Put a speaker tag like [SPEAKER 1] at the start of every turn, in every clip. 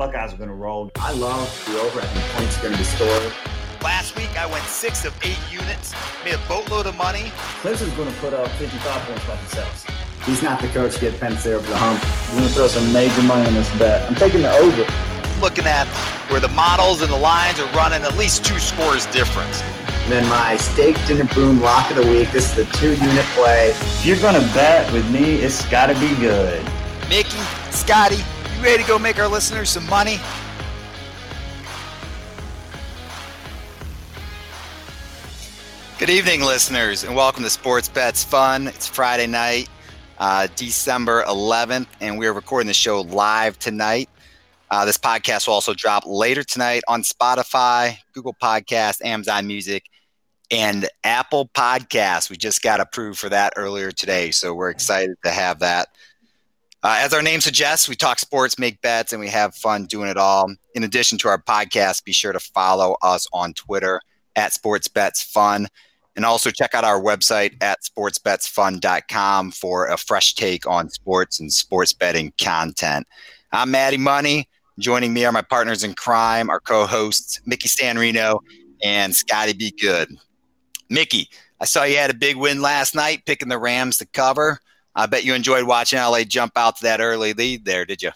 [SPEAKER 1] Buckeyes are going to roll.
[SPEAKER 2] I love the over. I think points are going to be scored.
[SPEAKER 3] Last week, I went six of eight units, made a boatload of money.
[SPEAKER 2] Clemson's going to put up 55 points by themselves. He's not the coach to get Penn State over the hump. I'm going to throw some major money on this bet. I'm taking the over.
[SPEAKER 3] Looking at where the models and the lines are running at least two scores difference.
[SPEAKER 2] And then my staked in a boom lock of the week. This is the two unit play.
[SPEAKER 1] If you're going to bet with me, it's got to be good.
[SPEAKER 3] Mickey, Scotty, you ready to go make our listeners some money? Good evening, listeners, and welcome to Sports Bets Fun. It's Friday night, uh, December 11th, and we're recording the show live tonight. Uh, this podcast will also drop later tonight on Spotify, Google Podcast, Amazon Music, and Apple Podcasts. We just got approved for that earlier today, so we're excited to have that. Uh, as our name suggests, we talk sports, make bets, and we have fun doing it all. In addition to our podcast, be sure to follow us on Twitter at SportsBetsFun. And also check out our website at sportsbetsfun.com for a fresh take on sports and sports betting content. I'm Maddie Money. Joining me are my partners in crime, our co hosts, Mickey Stanrino and Scotty Be Good. Mickey, I saw you had a big win last night picking the Rams to cover. I bet you enjoyed watching LA jump out to that early lead there, did you?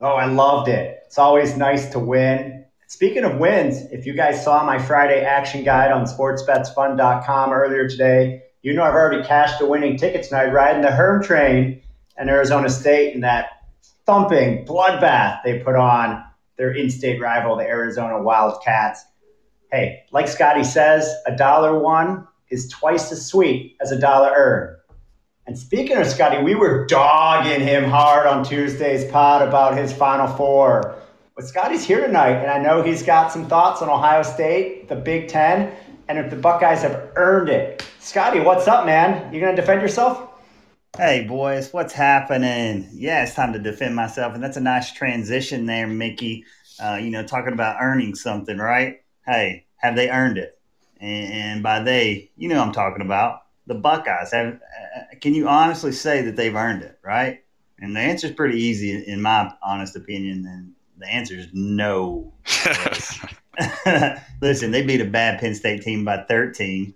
[SPEAKER 4] Oh, I loved it. It's always nice to win. Speaking of wins, if you guys saw my Friday action guide on sportsbetsfun.com earlier today, you know I've already cashed a winning ticket tonight riding the Herm train and Arizona State in that thumping bloodbath they put on their in-state rival, the Arizona Wildcats. Hey, like Scotty says, a dollar won is twice as sweet as a dollar earned. And speaking of Scotty, we were dogging him hard on Tuesday's pod about his Final Four. But Scotty's here tonight, and I know he's got some thoughts on Ohio State, the Big Ten, and if the Buckeyes have earned it. Scotty, what's up, man? You gonna defend yourself?
[SPEAKER 1] Hey, boys, what's happening? Yeah, it's time to defend myself, and that's a nice transition there, Mickey. Uh, you know, talking about earning something, right? Hey, have they earned it? And, by they, you know, I'm talking about the Buckeyes. Have, uh, can you honestly say that they've earned it, right? And the answer is pretty easy, in my honest opinion. And the answer is no. Listen, they beat a bad Penn State team by 13.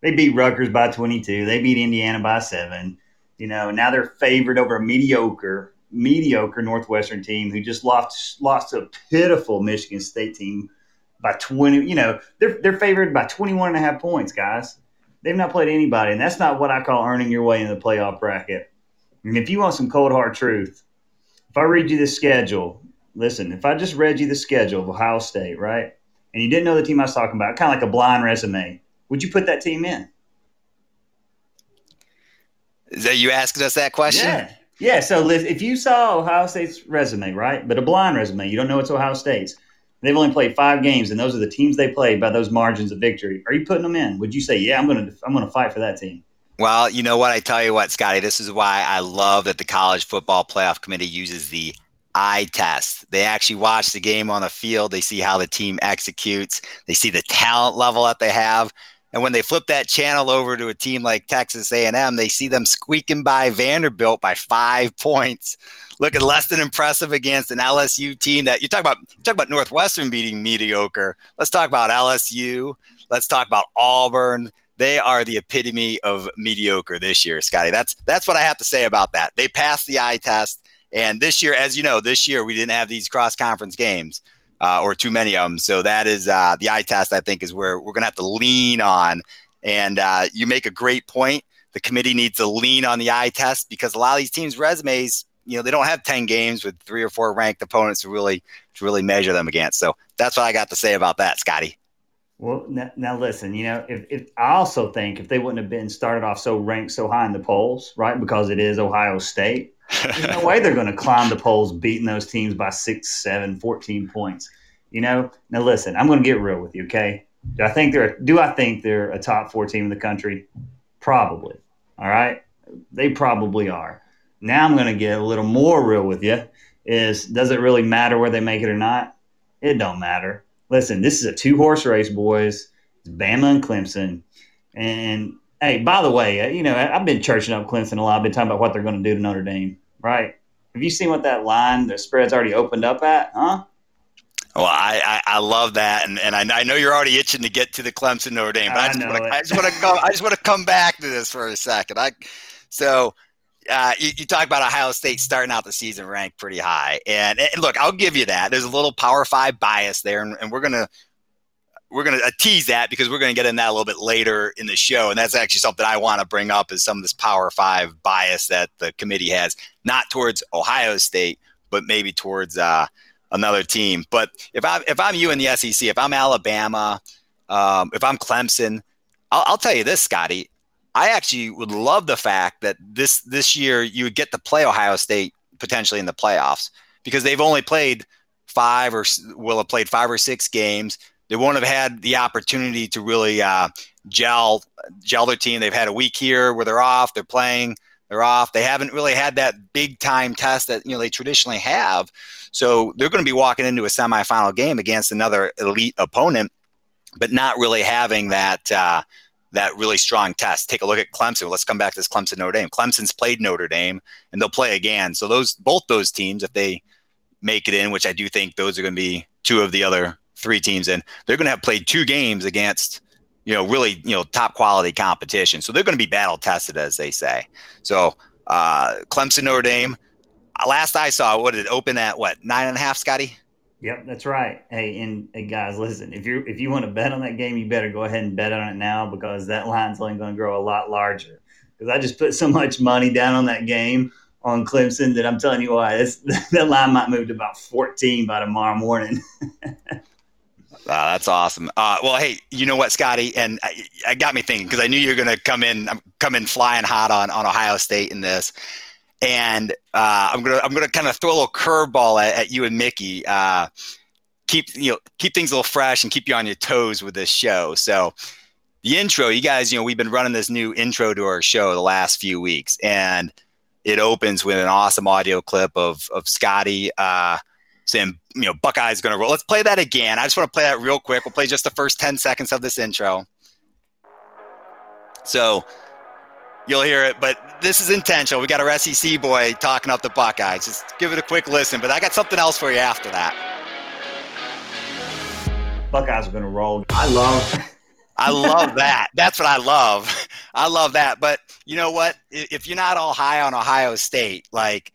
[SPEAKER 1] They beat Rutgers by 22. They beat Indiana by seven. You know, now they're favored over a mediocre, mediocre Northwestern team who just lost lost to a pitiful Michigan State team by 20. You know, they're they're favored by 21 and a half points, guys. They've not played anybody, and that's not what I call earning your way in the playoff bracket. And if you want some cold hard truth, if I read you the schedule, listen, if I just read you the schedule of Ohio State, right, and you didn't know the team I was talking about, kind of like a blind resume, would you put that team in?
[SPEAKER 3] Is that you asking us that question?
[SPEAKER 1] Yeah. Yeah. So if you saw Ohio State's resume, right, but a blind resume, you don't know it's Ohio State's. They've only played five games, and those are the teams they played by those margins of victory. Are you putting them in? Would you say, yeah, I'm going to I'm going to fight for that team?
[SPEAKER 3] Well, you know what? I tell you what, Scotty, this is why I love that the College Football Playoff Committee uses the eye test. They actually watch the game on the field. They see how the team executes. They see the talent level that they have. And when they flip that channel over to a team like Texas A&M, they see them squeaking by Vanderbilt by five points, looking less than impressive against an LSU team that you talk about. You talk about Northwestern beating mediocre. Let's talk about LSU. Let's talk about Auburn. They are the epitome of mediocre this year, Scotty. That's that's what I have to say about that. They passed the eye test. And this year, as you know, this year we didn't have these cross conference games uh, or too many of them. So that is uh, the eye test, I think, is where we're going to have to lean on. And uh, you make a great point. The committee needs to lean on the eye test because a lot of these teams' resumes, you know, they don't have 10 games with three or four ranked opponents to really to really measure them against. So that's what I got to say about that, Scotty.
[SPEAKER 1] Well, now, now, listen, you know, if, if I also think if they wouldn't have been started off so ranked so high in the polls, right, because it is Ohio State, there's no way they're going to climb the polls beating those teams by six, seven, 14 points. You know, now listen, I'm going to get real with you, okay? Do I think they're do I think they're a top four team in the country? Probably. All right. They probably are. Now I'm going to get a little more real with you. Is does it really matter where they make it or not? It don't matter. Listen, this is a two horse race, boys. It's Bama and Clemson. And hey, by the way, uh, you know, I've been churching up Clemson a lot. I've been talking about what they're going to do to Notre Dame, right? Have you seen what that line, the spread's already opened up at? Huh?
[SPEAKER 3] Well, I, I, I, love that, and, and I, I, know you're already itching to get to the Clemson Notre Dame, but I, I just want to come I just want to come back to this for a second. I so uh, you, you, talk about Ohio State starting out the season ranked pretty high, and, and, look, I'll give you that. There's a little Power Five bias there, and, and we're gonna we're gonna uh, tease that because we're gonna get in that a little bit later in the show, and that's actually something I want to bring up is some of this Power Five bias that the committee has, not towards Ohio State, but maybe towards uh, another team. But if I if I'm you in the SEC, if I'm Alabama, um, if I'm Clemson, I'll, I'll tell you this, Scotty. I actually would love the fact that this this year you would get to play Ohio State potentially in the playoffs because they've only played five or will have played five or six games. They won't have had the opportunity to really uh, gel gel their team. They've had a week here where they're off, they're playing, they're off. They haven't really had that big time test that you know they traditionally have. So they're going to be walking into a semifinal game against another elite opponent, but not really having that. Uh, that really strong test. Take a look at Clemson. Let's come back to this Clemson Notre Dame. Clemson's played Notre Dame and they'll play again. So those both those teams, if they make it in, which I do think those are going to be two of the other three teams in, they're going to have played two games against you know really you know top quality competition. So they're going to be battle tested, as they say. So uh, Clemson Notre Dame. Last I saw, what did it open at? What nine and a half, Scotty?
[SPEAKER 1] Yep, that's right. Hey, and hey, guys, listen. If you if you want to bet on that game, you better go ahead and bet on it now because that line's only going to grow a lot larger. Because I just put so much money down on that game on Clemson that I'm telling you why that line might move to about 14 by tomorrow morning.
[SPEAKER 3] Uh, that's awesome. Uh, well, hey, you know what, Scotty, and I, I got me thinking because I knew you were going to come in, come in flying hot on on Ohio State in this and uh, I'm gonna I'm gonna kind of throw a little curveball at, at, you and Mickey. Uh, keep you know keep things a little fresh and keep you on your toes with this show. So the intro, you guys, you know, we've been running this new intro to our show the last few weeks, and it opens with an awesome audio clip of of Scotty uh, saying, you know, Buckeye's going to roll. Let's play that again. I just want to play that real quick. We'll play just the first ten seconds of this intro. So you'll hear it. But this is intentional. We got our SEC boy talking up the Buckeyes. Just give it a quick listen. But I got something else for you after that.
[SPEAKER 1] Buckeyes are going to roll.
[SPEAKER 4] I love.
[SPEAKER 3] I love that. That's what I love. I love that. But you know what? If you're not all high on Ohio State, like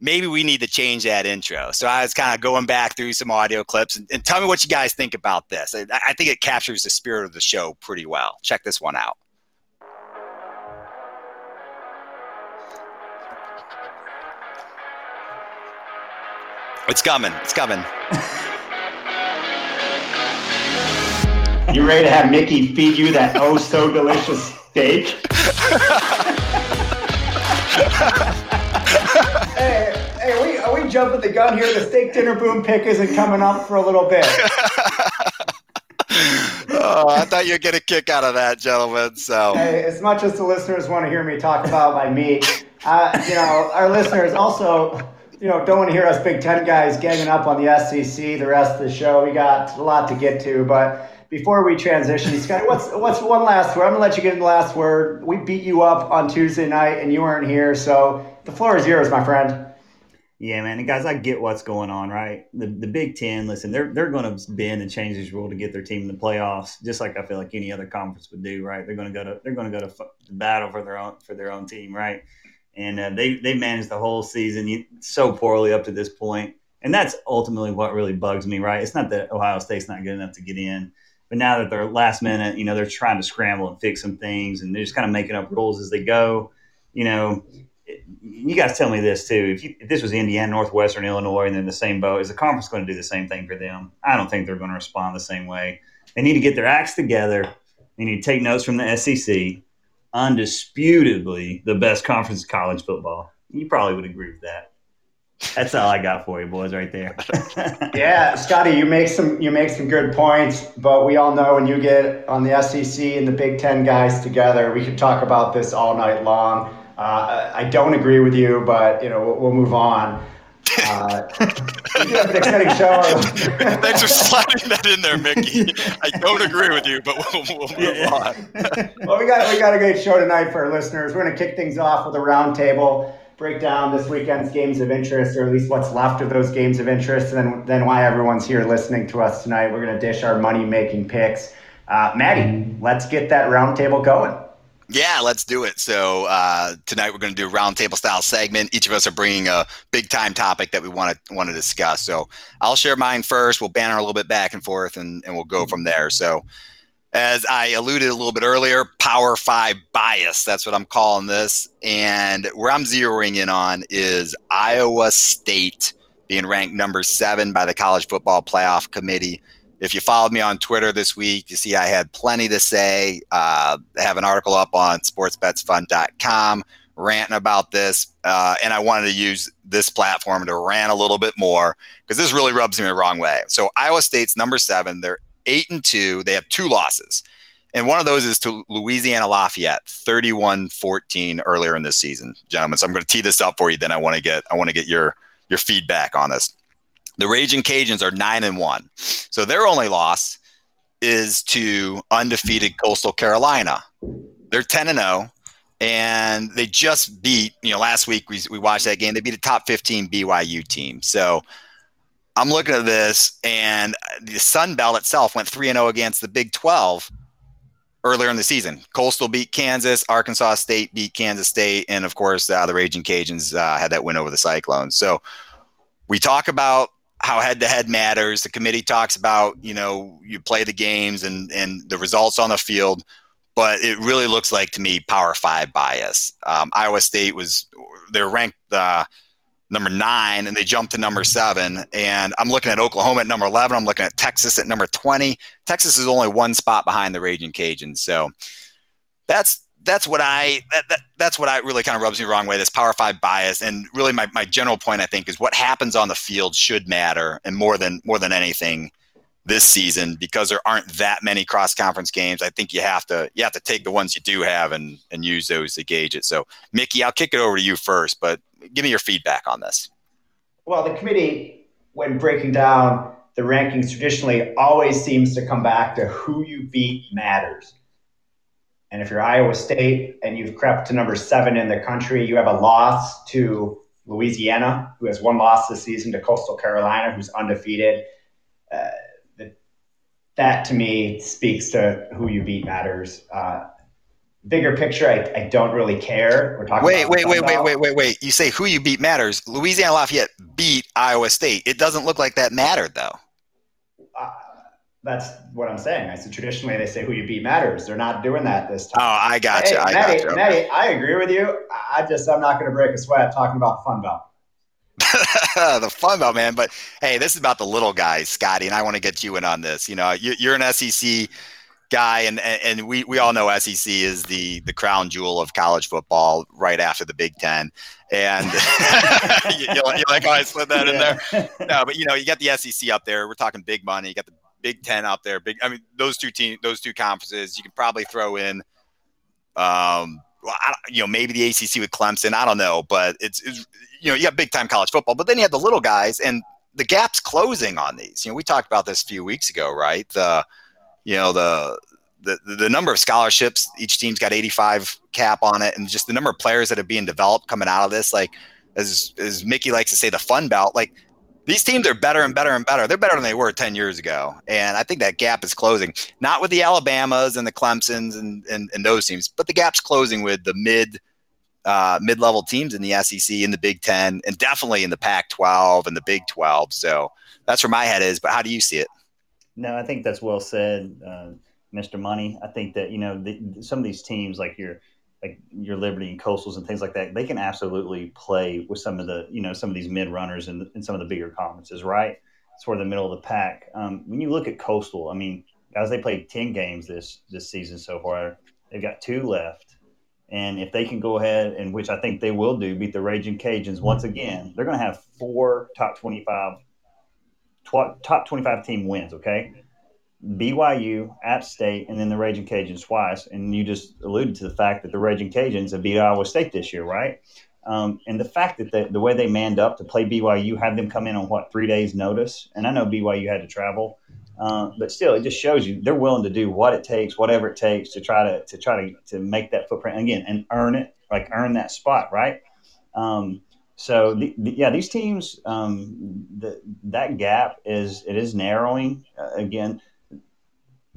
[SPEAKER 3] maybe we need to change that intro. So I was kind of going back through some audio clips and, and tell me what you guys think about this. I, I think it captures the spirit of the show pretty well. Check this one out. It's coming. It's coming.
[SPEAKER 4] you ready to have Mickey feed you that oh so delicious steak? hey, hey, are we, are we jumping the gun here? The steak dinner boom pick isn't coming up for a little bit.
[SPEAKER 3] oh, I thought you'd get a kick out of that, gentlemen. So,
[SPEAKER 4] hey, as much as the listeners want to hear me talk about my meat, uh, you know, our listeners also you know, don't want to hear us Big Ten guys ganging up on the SEC the rest of the show. We got a lot to get to, but before we transition, Scott, what's what's one last word? I'm gonna let you get in the last word. We beat you up on Tuesday night, and you weren't here, so the floor is yours, my friend.
[SPEAKER 1] Yeah, man, and guys, I get what's going on, right? The the Big Ten, listen, they're they're going to bend and change this rule to get their team in the playoffs, just like I feel like any other conference would do, right? They're going to go to they're going to go to battle for their own for their own team, right? And uh, they they managed the whole season so poorly up to this point, and that's ultimately what really bugs me. Right? It's not that Ohio State's not good enough to get in, but now that they're last minute, you know, they're trying to scramble and fix some things, and they're just kind of making up rules as they go. You know, you guys tell me this too. If, you, if this was Indiana, Northwestern, Illinois, and they're in the same boat, is the conference going to do the same thing for them? I don't think they're going to respond the same way. They need to get their acts together. They need to take notes from the SEC undisputably the best conference in college football. You probably would agree with that. That's all I got for you, boys, right there.
[SPEAKER 4] yeah, Scotty, you make some you make some good points, but we all know when you get on the SEC and the Big Ten guys together, we could talk about this all night long. Uh, I don't agree with you, but you know we'll, we'll move on. Uh, exciting show.
[SPEAKER 3] Thanks for sliding that in there, Mickey. I don't agree with you, but we'll, we'll move yeah. on.
[SPEAKER 4] well, we got we got a great show tonight for our listeners. We're going to kick things off with a roundtable. breakdown this weekend's games of interest, or at least what's left of those games of interest, and then, then why everyone's here listening to us tonight. We're going to dish our money making picks. Uh, Maddie, let's get that roundtable going.
[SPEAKER 3] Yeah, let's do it. So uh, tonight we're going to do a roundtable style segment. Each of us are bringing a big time topic that we want to want to discuss. So I'll share mine first. We'll banter a little bit back and forth, and, and we'll go from there. So as I alluded a little bit earlier, Power Five bias. That's what I'm calling this. And where I'm zeroing in on is Iowa State being ranked number seven by the College Football Playoff Committee. If you followed me on Twitter this week, you see I had plenty to say. Uh, I have an article up on sportsbetsfun.com ranting about this. Uh, and I wanted to use this platform to rant a little bit more because this really rubs me the wrong way. So Iowa State's number seven. They're eight and two. They have two losses. And one of those is to Louisiana Lafayette, 31-14 earlier in this season, gentlemen. So I'm going to tee this up for you. Then I want to get I want to get your your feedback on this. The Raging Cajuns are nine and one, so their only loss is to undefeated Coastal Carolina. They're ten and zero, oh, and they just beat. You know, last week we we watched that game. They beat a top fifteen BYU team. So I'm looking at this, and the Sun Belt itself went three and zero oh against the Big Twelve earlier in the season. Coastal beat Kansas, Arkansas State beat Kansas State, and of course uh, the Raging Cajuns uh, had that win over the Cyclones. So we talk about how head to head matters. The committee talks about, you know, you play the games and, and the results on the field, but it really looks like to me power five bias. Um, Iowa State was, they're ranked uh, number nine and they jumped to number seven. And I'm looking at Oklahoma at number 11. I'm looking at Texas at number 20. Texas is only one spot behind the Raging Cajuns. So that's that's what I that, that, that's what I really kind of rubs me the wrong way. This Power Five bias, and really my, my general point I think is what happens on the field should matter, and more than more than anything this season because there aren't that many cross conference games. I think you have to you have to take the ones you do have and and use those to gauge it. So Mickey, I'll kick it over to you first, but give me your feedback on this.
[SPEAKER 4] Well, the committee, when breaking down the rankings, traditionally always seems to come back to who you beat matters. And if you're Iowa State and you've crept to number seven in the country, you have a loss to Louisiana, who has one loss this season, to Coastal Carolina, who's undefeated. Uh, that to me speaks to who you beat matters. Uh, bigger picture, I, I, don't really care. We're talking.
[SPEAKER 3] Wait, wait, wait, wait, wait, wait, wait. You say who you beat matters. Louisiana Lafayette beat Iowa State. It doesn't look like that mattered though.
[SPEAKER 4] That's what I'm saying. I said traditionally they say who you beat matters. They're not doing that this time. Oh,
[SPEAKER 3] I got you. I Maddie, got
[SPEAKER 4] you. Maddie, I agree with you. I just I'm not going to break a sweat talking about the Fun Belt.
[SPEAKER 3] the Fun Belt, man. But hey, this is about the little guys, Scotty, and I want to get you in on this. You know, you, are an SEC guy, and and we we all know SEC is the the crown jewel of college football, right after the Big Ten. And you, you, like, oh, I slid that yeah. in there. No, but you know, you got the SEC up there. We're talking big money. You got the Big Ten out there. Big. I mean, those two teams, those two conferences. You can probably throw in, um, you know, maybe the ACC with Clemson. I don't know, but it's, it's you know, you got big time college football, but then you have the little guys, and the gap's closing on these. You know, we talked about this a few weeks ago, right? The, you know, the the the number of scholarships each team's got 85 cap on it, and just the number of players that are being developed coming out of this, like as as Mickey likes to say, the fun belt, like these teams are better and better and better. They're better than they were 10 years ago. And I think that gap is closing, not with the Alabamas and the Clemsons and, and, and those teams, but the gap's closing with the mid uh, mid level teams in the SEC, in the Big Ten, and definitely in the Pac 12 and the Big 12. So that's where my head is. But how do you see it?
[SPEAKER 1] No, I think that's well said, uh, Mr. Money. I think that, you know, the, some of these teams, like your like your Liberty and Coastals and things like that, they can absolutely play with some of the you know some of these mid runners in, in some of the bigger conferences, right? Sort of the middle of the pack. Um, when you look at Coastal, I mean, guys, they played ten games this this season so far. They've got two left, and if they can go ahead and which I think they will do, beat the Raging Cajuns once again, they're going to have four top twenty five tw- top twenty five team wins. Okay, BYU, App State, and then the Raging Cajuns twice. And you just alluded to the fact that the Raging Cajuns have beat Iowa State this year, right? Um, and the fact that the, the way they manned up to play BYU, had them come in on what three days notice, and I know BYU had to travel, uh, but still, it just shows you they're willing to do what it takes, whatever it takes to try to to try to to make that footprint again and earn it, like earn that spot, right? Um, so the, the, yeah, these teams, um, the, that gap is it is narrowing uh, again,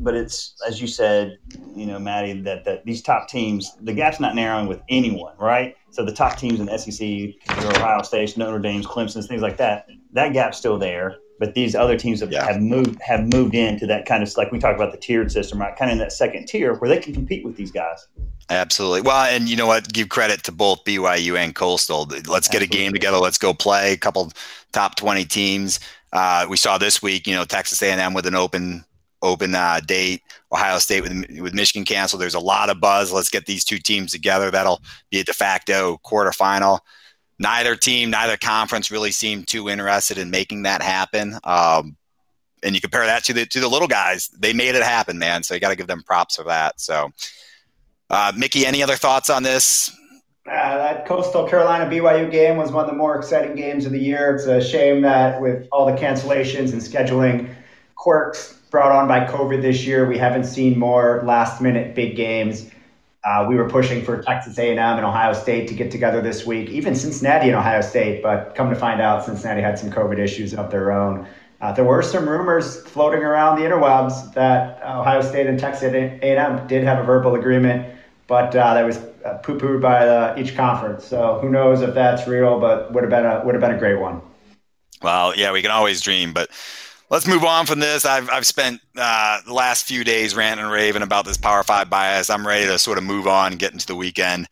[SPEAKER 1] but it's as you said, you know, Maddie, that that these top teams, the gap's not narrowing with anyone, right? So the top teams in the SEC, Ohio State, Notre Dame's, Clemson's, things like that, that gap's still there. But these other teams have, yeah. have moved have moved into that kind of like we talked about the tiered system, right? Kind of in that second tier where they can compete with these guys.
[SPEAKER 3] Absolutely. Well, and you know what? Give credit to both BYU and Coastal. Let's get Absolutely. a game together. Let's go play. A couple top twenty teams. Uh, we saw this week, you know, Texas A&M with an open open uh, date. Ohio State with with Michigan canceled. There's a lot of buzz. Let's get these two teams together. That'll be a de facto quarterfinal. Neither team, neither conference really seemed too interested in making that happen. Um, and you compare that to the to the little guys, they made it happen, man. So you got to give them props for that. So uh, Mickey, any other thoughts on this?
[SPEAKER 4] Uh, that Coastal Carolina BYU game was one of the more exciting games of the year. It's a shame that with all the cancellations and scheduling quirks brought on by COVID this year, we haven't seen more last minute big games. Uh, we were pushing for Texas A&M and Ohio State to get together this week, even Cincinnati and Ohio State, but come to find out, Cincinnati had some COVID issues of their own. Uh, there were some rumors floating around the interwebs that Ohio State and Texas A&M did have a verbal agreement but uh, that was uh, poo-pooed by uh, each conference. So who knows if that's real, but would have been a would have been a great one.
[SPEAKER 3] Well, yeah, we can always dream, but let's move on from this. I've I've spent uh, the last few days ranting and raving about this Power Five bias. I'm ready to sort of move on and get into the weekend.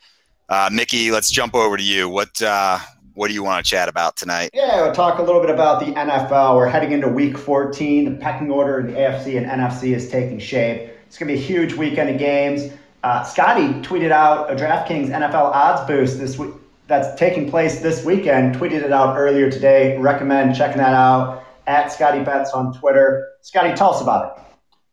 [SPEAKER 3] Uh, Mickey, let's jump over to you. What uh, what do you want to chat about tonight?
[SPEAKER 4] Yeah, we'll talk a little bit about the NFL. We're heading into Week 14. The pecking order in the AFC and NFC is taking shape. It's going to be a huge weekend of games. Uh, Scotty tweeted out a DraftKings NFL odds boost this week that's taking place this weekend. Tweeted it out earlier today. Recommend checking that out at Scotty Bets on Twitter. Scotty, tell us about it.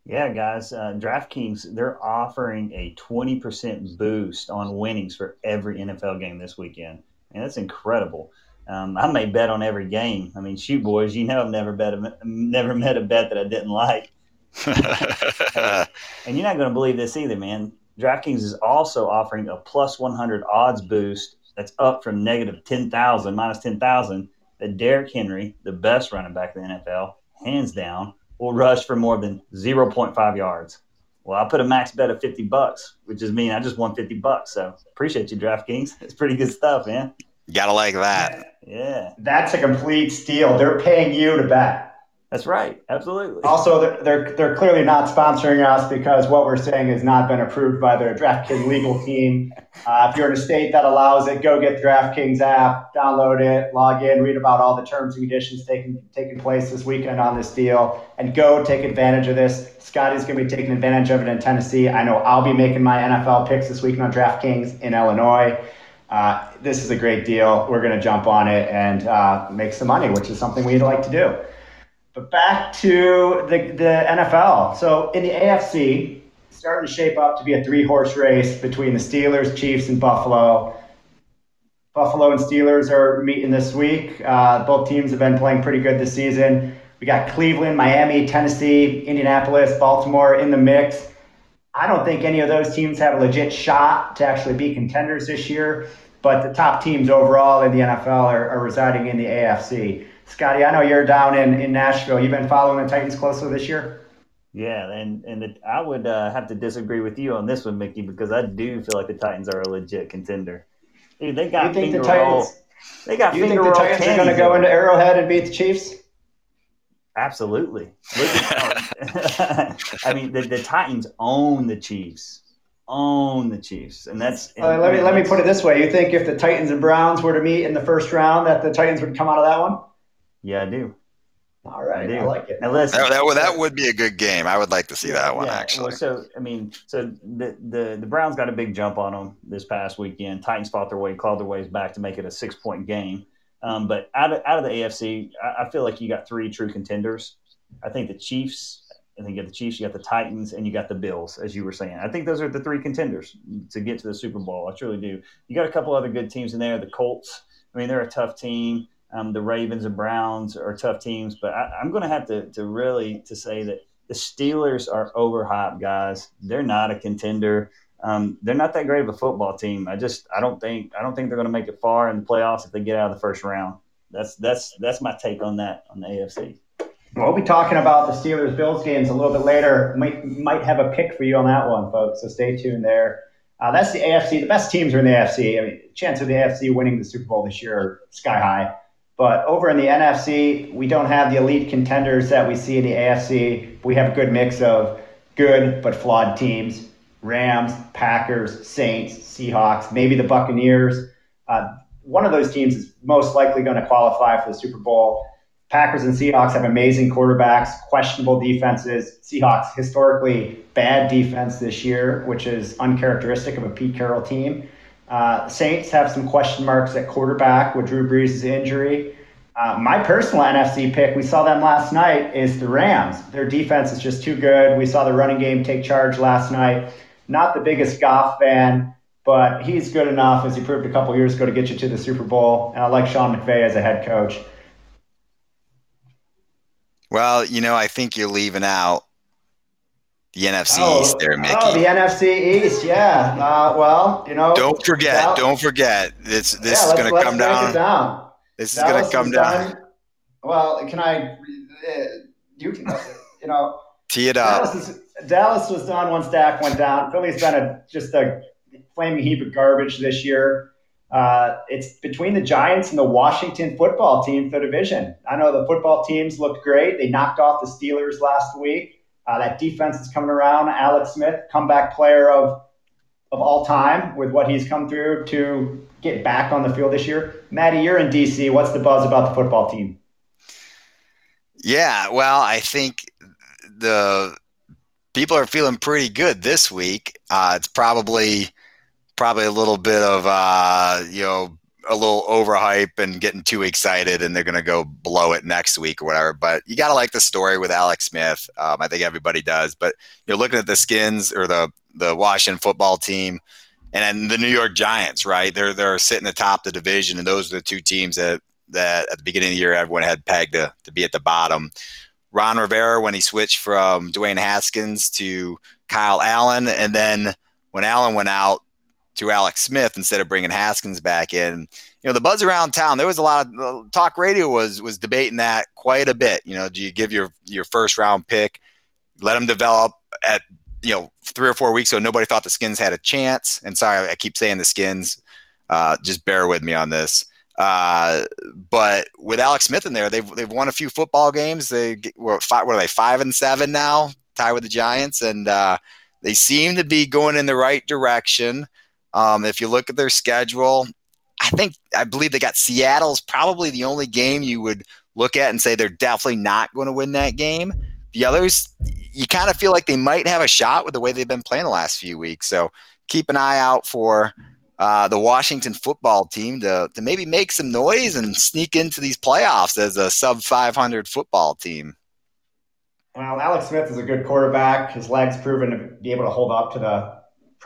[SPEAKER 1] Yeah, guys, uh, DraftKings they're offering a twenty percent boost on winnings for every NFL game this weekend, and that's incredible. Um, I may bet on every game. I mean, shoot, boys, you know I've never bet a, never met a bet that I didn't like. and you're not going to believe this either, man. DraftKings is also offering a plus 100 odds boost that's up from negative 10,000, minus 10,000, that Derrick Henry, the best running back in the NFL, hands down, will rush for more than 0.5 yards. Well, I put a max bet of 50 bucks, which is mean I just won 50 bucks. So appreciate you, DraftKings. It's pretty good stuff, man.
[SPEAKER 3] Gotta like that.
[SPEAKER 1] Yeah.
[SPEAKER 4] That's a complete steal. They're paying you to bet.
[SPEAKER 1] That's right. Absolutely.
[SPEAKER 4] Also, they're, they're, they're clearly not sponsoring us because what we're saying has not been approved by their DraftKings legal team. Uh, if you're in a state that allows it, go get the DraftKings app, download it, log in, read about all the terms and conditions taking taking place this weekend on this deal, and go take advantage of this. Scotty's going to be taking advantage of it in Tennessee. I know I'll be making my NFL picks this weekend on DraftKings in Illinois. Uh, this is a great deal. We're going to jump on it and uh, make some money, which is something we'd like to do. But back to the, the NFL. So in the AFC, starting to shape up to be a three horse race between the Steelers, Chiefs, and Buffalo. Buffalo and Steelers are meeting this week. Uh, both teams have been playing pretty good this season. We got Cleveland, Miami, Tennessee, Indianapolis, Baltimore in the mix. I don't think any of those teams have a legit shot to actually be contenders this year, but the top teams overall in the NFL are, are residing in the AFC. Scotty, I know you're down in, in Nashville. You've been following the Titans closely this year.
[SPEAKER 1] Yeah, and and the, I would uh, have to disagree with you on this one, Mickey, because I do feel like the Titans are a legit contender. Dude, they got
[SPEAKER 4] you think the Titans,
[SPEAKER 1] roll, They got.
[SPEAKER 4] You think the Titans are going to go into Arrowhead and beat the Chiefs?
[SPEAKER 1] Absolutely. At, I mean, the, the Titans own the Chiefs own the Chiefs, and that's.
[SPEAKER 4] Uh, let me let me put it this way: You think if the Titans and Browns were to meet in the first round, that the Titans would come out of that one?
[SPEAKER 1] Yeah, I do.
[SPEAKER 4] All right, I. I like it.
[SPEAKER 3] Now listen, that, that, would, that would be a good game. I would like to see that one yeah, actually.
[SPEAKER 1] Well, so I mean, so the, the the Browns got a big jump on them this past weekend. Titans fought their way, clawed their ways back to make it a six point game. Um, but out of out of the AFC, I, I feel like you got three true contenders. I think the Chiefs. I think you got the Chiefs, you got the Titans, and you got the Bills, as you were saying. I think those are the three contenders to get to the Super Bowl. I truly do. You got a couple other good teams in there. The Colts. I mean, they're a tough team. Um, the Ravens and Browns are tough teams, but I, am going to have to, really to say that the Steelers are overhyped, guys. They're not a contender. Um, they're not that great of a football team. I just I don't think I don't think they're going to make it far in the playoffs if they get out of the first round. That's that's that's my take on that on the AFC.
[SPEAKER 4] We'll be talking about the Steelers Bills games a little bit later. Might might have a pick for you on that one, folks. So stay tuned there. Uh, that's the AFC. The best teams are in the AFC. I mean, chance of the AFC winning the Super Bowl this year are sky high. But over in the NFC, we don't have the elite contenders that we see in the AFC. We have a good mix of good but flawed teams: Rams, Packers, Saints, Seahawks, maybe the Buccaneers. Uh, one of those teams is most likely going to qualify for the Super Bowl. Packers and Seahawks have amazing quarterbacks, questionable defenses. Seahawks historically bad defense this year, which is uncharacteristic of a Pete Carroll team. Uh, Saints have some question marks at quarterback with Drew Brees' injury. Uh, my personal NFC pick, we saw them last night, is the Rams. Their defense is just too good. We saw the running game take charge last night. Not the biggest Goff fan, but he's good enough, as he proved a couple years ago, to get you to the Super Bowl. And I like Sean McVay as a head coach.
[SPEAKER 3] Well, you know, I think you're leaving out the NFC oh, East there, Mickey. Oh,
[SPEAKER 4] the NFC East, yeah. Uh, well, you know.
[SPEAKER 3] Don't forget, don't forget. This this yeah, is going to come down. down. This is going to come down. Done.
[SPEAKER 4] Well, can I? Uh, you can, you know.
[SPEAKER 3] Tee it up.
[SPEAKER 4] Dallas, is, Dallas was done once Dak went down. Philly's been a just a flaming heap of garbage this year. Uh, it's between the Giants and the Washington football team for division. I know the football teams looked great. They knocked off the Steelers last week. Uh, that defense is coming around. Alex Smith, comeback player of of all time with what he's come through to get back on the field this year. Maddie, you're in DC. What's the buzz about the football team?
[SPEAKER 3] Yeah, well, I think the people are feeling pretty good this week. Uh, it's probably probably a little bit of uh, you know a little overhype and getting too excited, and they're going to go blow it next week or whatever. But you got to like the story with Alex Smith. Um, I think everybody does. But you're looking at the Skins or the the Washington football team, and the New York Giants. Right? They're they're sitting atop the division, and those are the two teams that that at the beginning of the year everyone had pegged to to be at the bottom. Ron Rivera when he switched from Dwayne Haskins to Kyle Allen, and then when Allen went out, to Alex Smith instead of bringing Haskins back in. You know, the buzz around town, there was a lot of uh, talk radio was was debating that quite a bit. You know, do you give your your first round pick, let him develop at you know three or four weeks so nobody thought the Skins had a chance? And sorry, I keep saying the Skins. Uh, just bear with me on this. Uh, but with Alex Smith in there, they've they've won a few football games. They were five, what are they five and seven now, tied with the Giants, and uh, they seem to be going in the right direction. Um, if you look at their schedule, I think I believe they got Seattle's probably the only game you would look at and say they're definitely not going to win that game. The others, you kind of feel like they might have a shot with the way they've been playing the last few weeks. So keep an eye out for uh, the Washington football team to, to maybe make some noise and sneak into these playoffs as a sub 500 football team.
[SPEAKER 4] Well, Alex Smith is a good quarterback. His legs proven to be able to hold up to the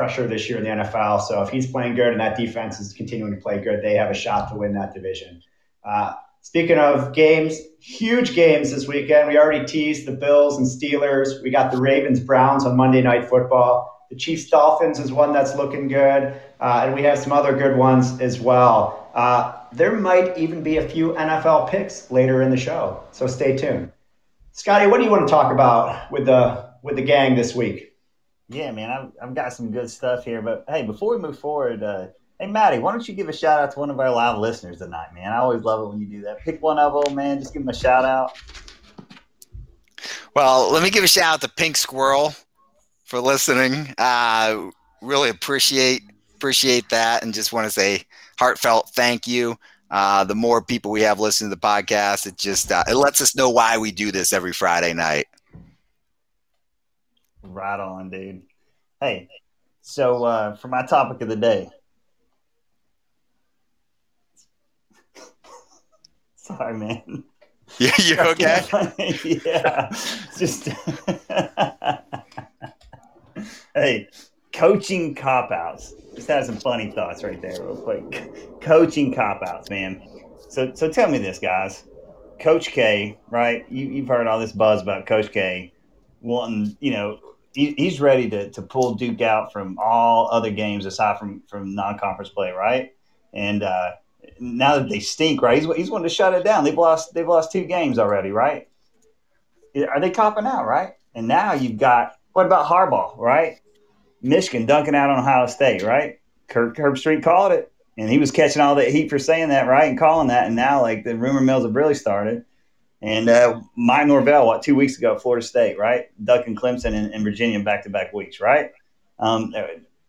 [SPEAKER 4] pressure this year in the NFL. So if he's playing good and that defense is continuing to play good, they have a shot to win that division. Uh, speaking of games, huge games this weekend. We already teased the Bills and Steelers. We got the Ravens Browns on Monday Night Football. The Chiefs Dolphins is one that's looking good, uh, and we have some other good ones as well. Uh, there might even be a few NFL picks later in the show, so stay tuned. Scotty, what do you want to talk about with the with the gang this week?
[SPEAKER 1] Yeah, man, I've, I've got some good stuff here. But hey, before we move forward, uh, hey, Maddie, why don't you give a shout out to one of our live listeners tonight, man? I always love it when you do that. Pick one of them, man. Just give them a shout out.
[SPEAKER 3] Well, let me give a shout out to Pink Squirrel for listening. Uh, really appreciate appreciate that, and just want to say heartfelt thank you. Uh, the more people we have listening to the podcast, it just uh, it lets us know why we do this every Friday night.
[SPEAKER 1] Right on, dude. Hey, so uh, for my topic of the day. Sorry, man.
[SPEAKER 3] Yeah, you okay?
[SPEAKER 1] yeah. Just hey, coaching cop outs. Just had some funny thoughts right there, real quick. Coaching cop outs, man. So, so tell me this, guys. Coach K, right? You, you've heard all this buzz about Coach K wanting, you know, he, he's ready to, to pull Duke out from all other games aside from, from non conference play, right? And uh, now that they stink, right? He's, he's wanting to shut it down. They've lost they've lost two games already, right? Are they copping out, right? And now you've got what about Harbaugh, right? Michigan dunking out on Ohio State, right? Kirk Herbstreit called it, and he was catching all that heat for saying that, right, and calling that. And now, like the rumor mills have really started. And uh, Mike Norvell, what two weeks ago, Florida State, right, Duck and Clemson and, and Virginia back to back weeks, right? Um,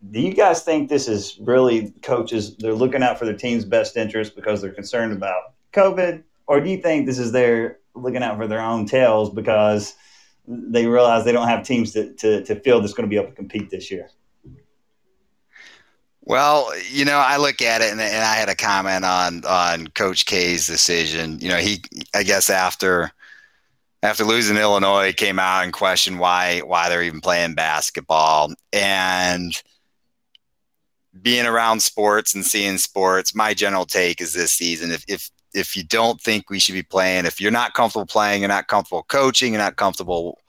[SPEAKER 1] do you guys think this is really coaches? They're looking out for their team's best interest because they're concerned about COVID, or do you think this is their looking out for their own tails because they realize they don't have teams to, to, to that's going to be able to compete this year?
[SPEAKER 3] Well, you know, I look at it, and, and, I had a comment on on Coach K's decision. You know, he, I guess after after losing Illinois, came out and questioned why why they're even playing basketball, and being around sports and seeing sports. My general take is this season: if if if you don't think we should be playing, if you're not comfortable playing, you're not comfortable coaching, you're not comfortable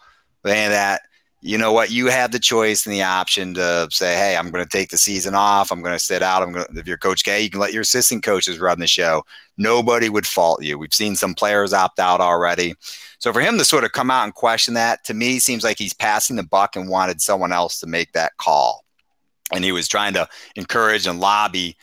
[SPEAKER 3] with any of that, you know what? You have the choice and the option to say, "Hey, I'm going to take the season off. I'm going to sit out. I'm going." To, if you're Coach K, you can let your assistant coaches run the show. Nobody would fault you. We've seen some players opt out already. So for him to sort of come out and question that, to me, seems like he's passing the buck and wanted someone else to make that call, and he was trying to encourage and lobby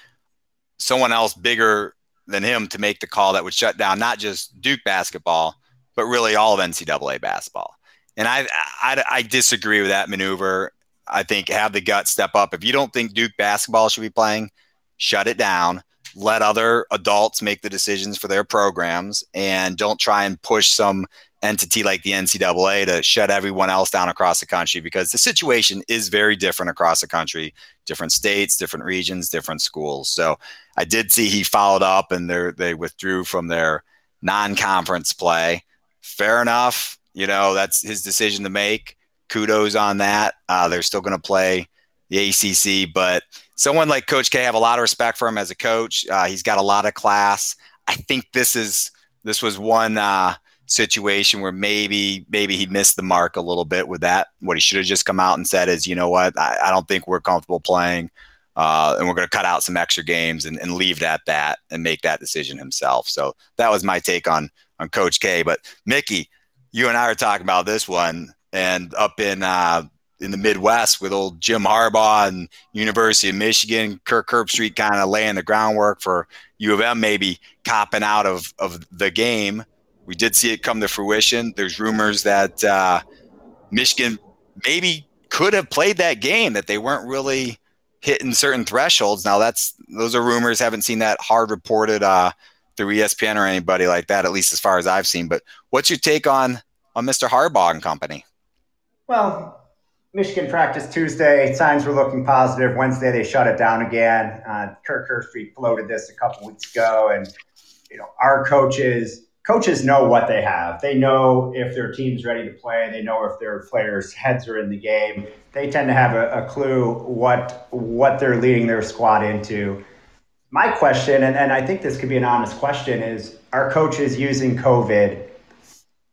[SPEAKER 3] someone else bigger than him to make the call that would shut down not just Duke basketball, but really all of NCAA basketball. And I, I, I disagree with that maneuver. I think have the gut step up. If you don't think Duke basketball should be playing, shut it down. Let other adults make the decisions for their programs, and don't try and push some entity like the NCAA to shut everyone else down across the country because the situation is very different across the country, different states, different regions, different schools. So I did see he followed up and they they withdrew from their non-conference play. Fair enough. You know, that's his decision to make. Kudos on that. Uh, they're still going to play the ACC, but someone like Coach K, have a lot of respect for him as a coach. Uh, he's got a lot of class. I think this is this was one uh, situation where maybe maybe he missed the mark a little bit with that. What he should have just come out and said is, you know what, I, I don't think we're comfortable playing, uh, and we're going to cut out some extra games and, and leave it at that and make that decision himself. So that was my take on on Coach K. But Mickey, you and I are talking about this one, and up in uh, in the Midwest with old Jim Harbaugh and University of Michigan, Kirk Herbstreit kind of laying the groundwork for U of M maybe copping out of of the game. We did see it come to fruition. There's rumors that uh, Michigan maybe could have played that game that they weren't really hitting certain thresholds. Now that's those are rumors. Haven't seen that hard reported uh, through ESPN or anybody like that, at least as far as I've seen. But what's your take on on Mr. Harbaugh and company?
[SPEAKER 4] Well, Michigan practiced Tuesday. Signs were looking positive. Wednesday they shut it down again. Uh, Kirk Herbstreit floated this a couple weeks ago, and you know our coaches coaches know what they have. They know if their team's ready to play. They know if their players' heads are in the game. They tend to have a, a clue what what they're leading their squad into my question, and, and I think this could be an honest question, is are coaches using COVID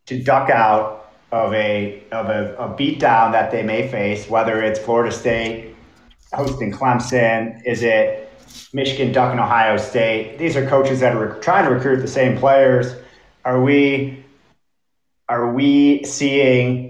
[SPEAKER 4] to duck out of a of a, a beatdown that they may face, whether it's Florida State hosting Clemson, is it Michigan ducking Ohio State? These are coaches that are trying to recruit the same players. Are we are we seeing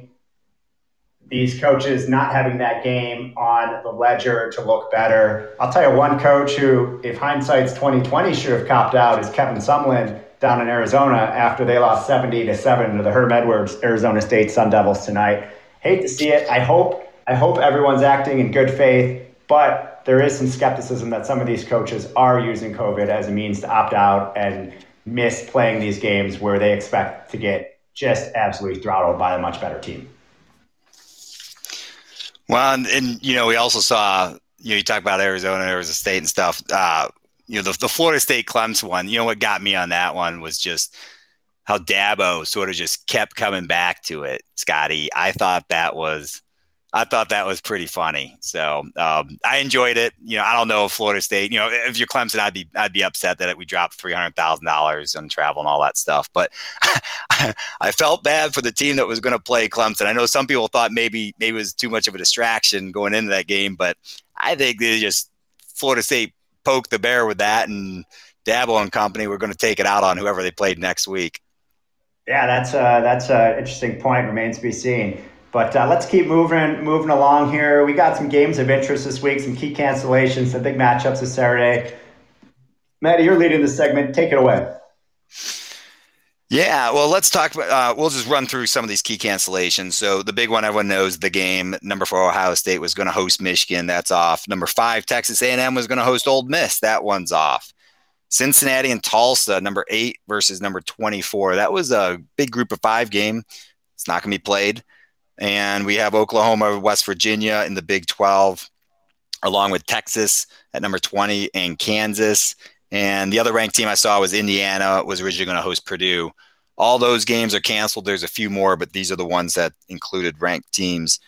[SPEAKER 4] these coaches not having that game on the ledger to look better. I'll tell you one coach who, if hindsight's 2020, should have copped out is Kevin Sumlin down in Arizona after they lost 70 to 7 to the Herm Edwards Arizona State Sun Devils tonight. Hate to see it. I hope I hope everyone's acting in good faith, but there is some skepticism that some of these coaches are using COVID as a means to opt out and miss playing these games where they expect to get just absolutely throttled by a much better team.
[SPEAKER 3] Well, and, and, you know, we also saw, you know, you talk about Arizona, Arizona State and stuff. Uh, you know, the, the Florida State Clemson one, you know, what got me on that one was just how Dabo sort of just kept coming back to it, Scotty. I thought that was, I thought that was pretty funny. So um, I enjoyed it. You know, I don't know if Florida State. You know, if you're Clemson, I'd be I'd be upset that we dropped three hundred thousand dollars on travel and all that stuff. But I felt bad for the team that was going to play Clemson. I know some people thought maybe maybe it was too much of a distraction going into that game, but I think they just Florida State poked the bear with that, and Dabo and company were going to take it out on whoever they played next week.
[SPEAKER 4] Yeah, that's uh, that's an interesting point. Remains to be seen. But uh, let's keep moving moving along here. We got some games of interest this week, some key cancellations, some big matchups this Saturday. Maddie, you're leading the segment. Take it away.
[SPEAKER 3] Yeah, well, let's talk. Uh, we'll just run through some of these key cancellations. So the big one everyone knows the game. Number four, Ohio State was going to host Michigan. That's off. Number five, Texas A&M was going to host Ole Miss. That one's off. Cincinnati and Tulsa, number eight versus number 24. That was a big group of five game. It's not going to be played. And we have Oklahoma, West Virginia in the Big 12, along with Texas at number 20 and Kansas. And the other ranked team I saw was Indiana, was originally going to host Purdue. All those games are canceled. There's a few more, but these are the ones that included ranked teams.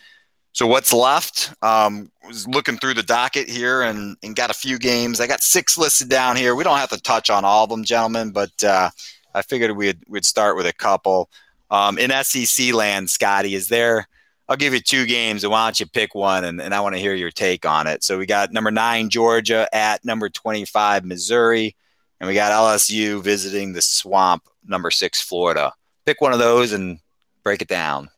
[SPEAKER 3] So what's left? Um, was looking through the docket here and, and got a few games. I got six listed down here. We don't have to touch on all of them, gentlemen, but uh, I figured we'd, we'd start with a couple. Um, in SEC land, Scotty, is there? I'll give you two games, and why don't you pick one? And, and I want to hear your take on it. So we got number nine Georgia at number twenty-five Missouri, and we got LSU visiting the Swamp, number six Florida. Pick one of those and break it down.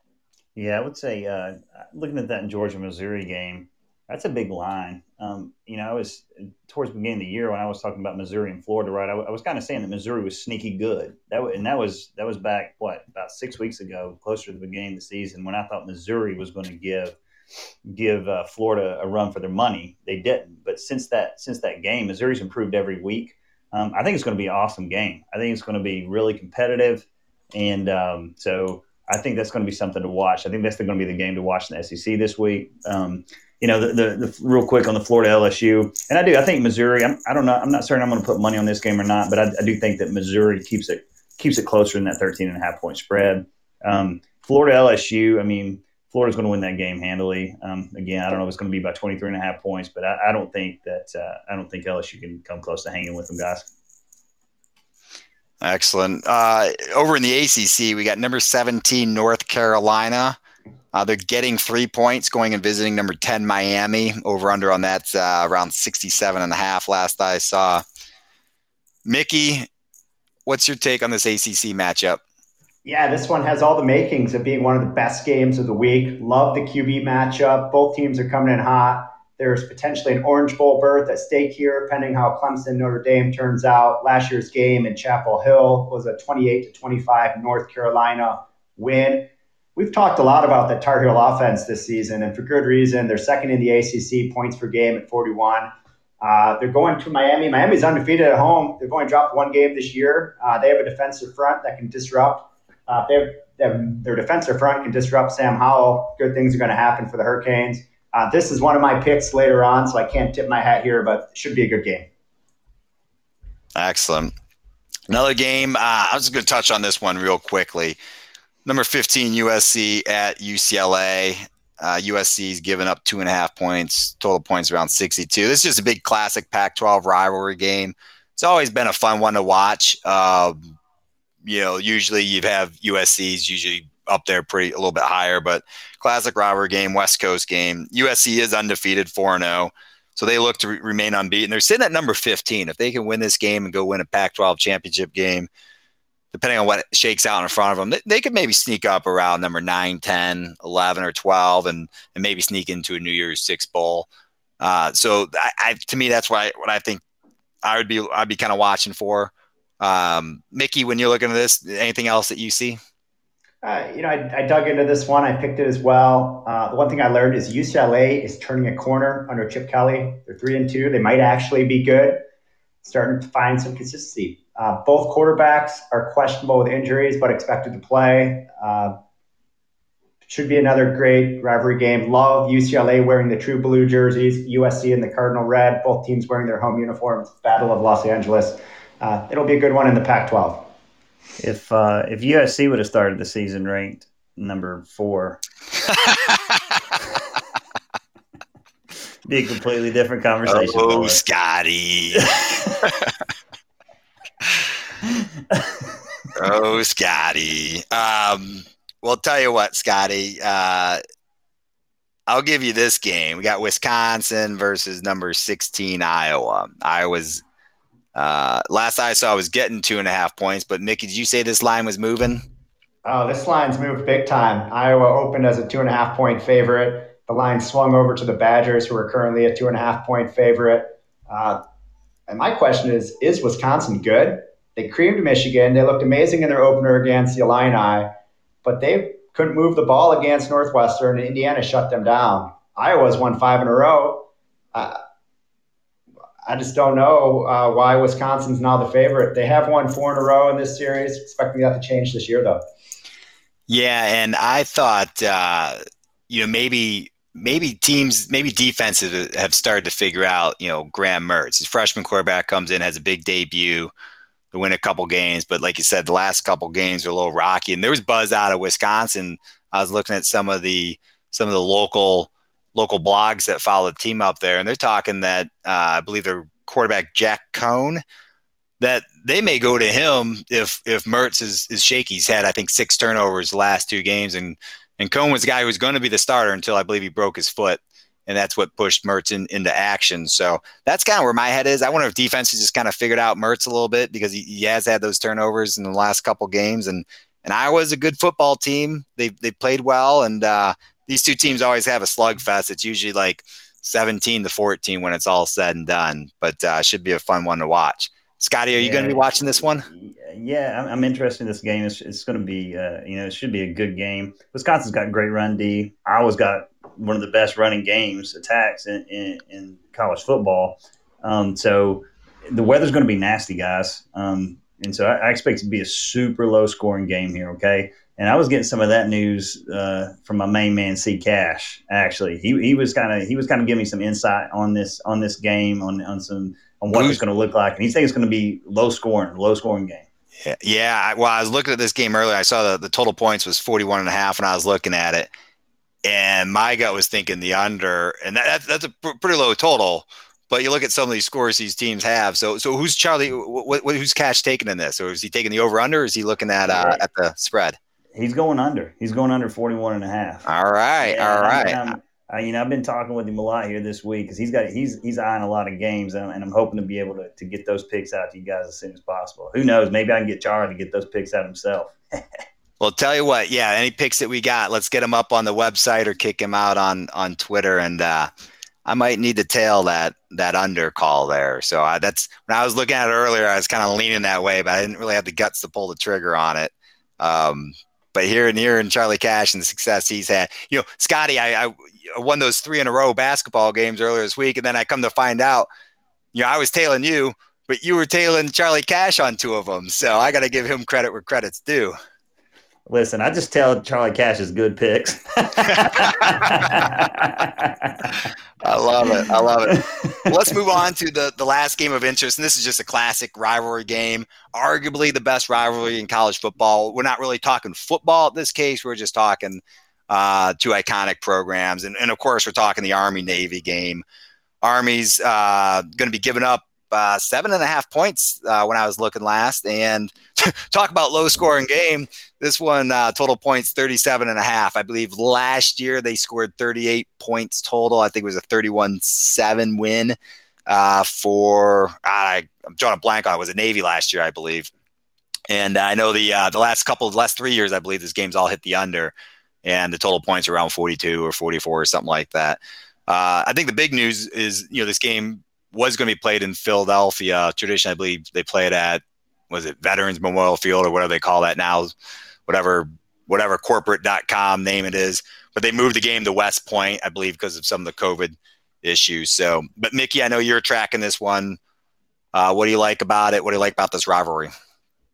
[SPEAKER 1] Yeah, I would say uh, looking at that in Georgia Missouri game, that's a big line. Um, you know, I was towards the beginning of the year when I was talking about Missouri and Florida, right? I, was kind of saying that Missouri was sneaky good. That and that was that was back what about six weeks ago, closer to the beginning of the season, when I thought Missouri was going to give give uh, Florida a run for their money. They didn't, but since that since that game, Missouri's improved every week. Um, I think it's going to be an awesome game. I think it's going to be really competitive, and um, so I think that's going to be something to watch. I think that's going to be the game to watch in the SEC this week. Um, you know, the, the, the, real quick on the Florida LSU, and I do. I think Missouri. I'm, I don't know. I'm not certain I'm going to put money on this game or not, but I, I, do think that Missouri keeps it keeps it closer than that 13 and a half point spread. Um, Florida LSU. I mean, Florida's going to win that game handily. Um, again, I don't know if it's going to be by 23 and a half points, but I, I don't think that uh, I don't think LSU can come close to hanging with them guys.
[SPEAKER 3] Excellent. Uh, over in the ACC, we got number 17 North Carolina uh, they're getting three points going and visiting number 10 Miami. Over under on that uh, around 67 and a half last I saw. Mickey, what's your take on this ACC matchup?
[SPEAKER 4] Yeah, this one has all the makings of being one of the best games of the week. Love the QB matchup. Both teams are coming in hot. There's potentially an Orange Bowl berth at stake here, depending how Clemson Notre Dame turns out. Last year's game in Chapel Hill was a 28 to 25 North Carolina win. We've talked a lot about the Tar Heel offense this season, and for good reason. They're second in the ACC points per game at 41. Uh, they're going to Miami. Miami's undefeated at home. They've only dropped one game this year. Uh, they have a defensive front that can disrupt. Uh, they have, they have, their defensive front can disrupt Sam Howell. Good things are going to happen for the Hurricanes. Uh, this is one of my picks later on, so I can't tip my hat here, but it should be a good game.
[SPEAKER 3] Excellent. Another game. Uh, I was going to touch on this one real quickly. Number 15, USC at UCLA. Uh, USC's given up two and a half points, total points around 62. This is just a big classic Pac 12 rivalry game. It's always been a fun one to watch. Um, you know, usually you have USC's usually up there pretty a little bit higher, but classic rivalry game, West Coast game. USC is undefeated 4 0. So they look to re- remain unbeaten. They're sitting at number 15. If they can win this game and go win a Pac 12 championship game, depending on what shakes out in front of them, they, they could maybe sneak up around number 9, 10, 11, or 12 and, and maybe sneak into a New Year's Six bowl. Uh, so I, I, to me, that's what I, what I think I would be, I'd be kind of watching for. Um, Mickey, when you're looking at this, anything else that you see?
[SPEAKER 4] Uh, you know, I, I, dug into this one. I picked it as well. Uh, the one thing I learned is UCLA is turning a corner under Chip Kelly. They're three and two. They might actually be good. Starting to find some consistency. Uh, both quarterbacks are questionable with injuries, but expected to play. Uh, should be another great rivalry game. Love UCLA wearing the true blue jerseys, USC in the cardinal red. Both teams wearing their home uniforms. Battle of Los Angeles. Uh, it'll be a good one in the Pac-12.
[SPEAKER 1] If uh, if USC would have started the season ranked number four. Be a completely different conversation.
[SPEAKER 3] Oh, Scotty. oh, Scotty. Um, well, tell you what, Scotty. Uh, I'll give you this game. We got Wisconsin versus number 16 Iowa. Iowa's uh, last I saw I was getting two and a half points. But Mickey, did you say this line was moving?
[SPEAKER 4] Oh, this line's moved big time. Iowa opened as a two and a half point favorite. The line swung over to the Badgers, who are currently a two and a half point favorite. Uh, and my question is: Is Wisconsin good? They creamed Michigan. They looked amazing in their opener against the Illini, but they couldn't move the ball against Northwestern. Indiana shut them down. Iowa's won five in a row. Uh, I just don't know uh, why Wisconsin's now the favorite. They have won four in a row in this series. Expecting that to change this year, though.
[SPEAKER 3] Yeah, and I thought uh, you know maybe maybe teams maybe defenses have started to figure out you know Graham Mertz, his freshman quarterback comes in has a big debut. They win a couple games, but like you said, the last couple games are a little rocky. And there was buzz out of Wisconsin. I was looking at some of the some of the local local blogs that follow the team up there, and they're talking that uh, I believe their quarterback Jack Coan that they may go to him if if Mertz is, is shaky. He's had I think six turnovers the last two games, and and Coan was the guy who was going to be the starter until I believe he broke his foot, and that's what pushed Mertz in, into action. So that's kind of where my head is. I wonder if defense has just kind of figured out Mertz a little bit because he, he has had those turnovers in the last couple games, and and Iowa's a good football team. They they played well, and uh, these two teams always have a slugfest. It's usually like 17 to 14 when it's all said and done, but uh, should be a fun one to watch. Scotty, are you yeah, going to be watching this one?
[SPEAKER 1] Yeah, I'm, interested in this game. It's, it's going to be, uh, you know, it should be a good game. Wisconsin's got great run D. Iowa's got one of the best running games attacks in, in, in college football. Um, so the weather's going to be nasty, guys. Um, and so I, I, expect it to be a super low scoring game here. Okay. And I was getting some of that news uh, from my main man, C Cash. Actually, he, he was kind of he was kind of giving me some insight on this on this game on on some on what it's going to look like, and he's saying it's going to be low scoring, low scoring game.
[SPEAKER 3] Yeah, yeah. Well, I was looking at this game earlier. I saw the, the total points was 41 and a half when I was looking at it. And my gut was thinking the under, and that, that's a pr- pretty low total. But you look at some of these scores these teams have. So, so who's Charlie? What, what, who's Cash taking in this? Or is he taking the over under? Or is he looking at uh, at the spread?
[SPEAKER 1] He's going under. He's going under 41 and a half.
[SPEAKER 3] All right, yeah, all right.
[SPEAKER 1] I'm, I'm, I, you know, I've been talking with him a lot here this week because he's got he's he's eyeing a lot of games, and, and, I'm hoping to be able to, to get those picks out to you guys as soon as possible. Who knows? Maybe I can get Charlie to get those picks out himself.
[SPEAKER 3] well, tell you what, yeah, any picks that we got, let's get them up on the website or kick him out on on Twitter, and uh, I might need to tail that that under call there. So uh, that's when I was looking at it earlier, I was kind of leaning that way, but I didn't really have the guts to pull the trigger on it. Um, but here and here in Charlie Cash and the success he's had, you know, Scotty, I, I won those three in a row basketball games earlier this week, and then I come to find out, you know, I was tailing you, but you were tailing Charlie Cash on two of them. So I got to give him credit where credit's due.
[SPEAKER 1] Listen, I just tell Charlie Cash is good picks.
[SPEAKER 3] I love it. I love it. Let's move on to the, the last game of interest. And this is just a classic rivalry game, arguably the best rivalry in college football. We're not really talking football in this case. We're just talking uh, two iconic programs. And, and of course, we're talking the Army Navy game. Army's uh, going to be giving up uh, seven and a half points uh, when I was looking last. And talk about low scoring game. This one uh, total points 37 and a half. I believe last year they scored 38 points total. I think it was a 31 7 win uh, for, I, I'm drawing a blank on it. was a Navy last year, I believe. And I know the the last couple of last three years, I believe this game's all hit the under, and the total points around 42 or 44 or something like that. Uh, I think the big news is you know this game was going to be played in Philadelphia. Tradition, I believe they play it at was it Veterans Memorial Field or whatever they call that now, whatever whatever corporate.com name it is. But they moved the game to West Point, I believe, because of some of the COVID issues. So, but Mickey, I know you're tracking this one. Uh, what do you like about it? What do you like about this rivalry?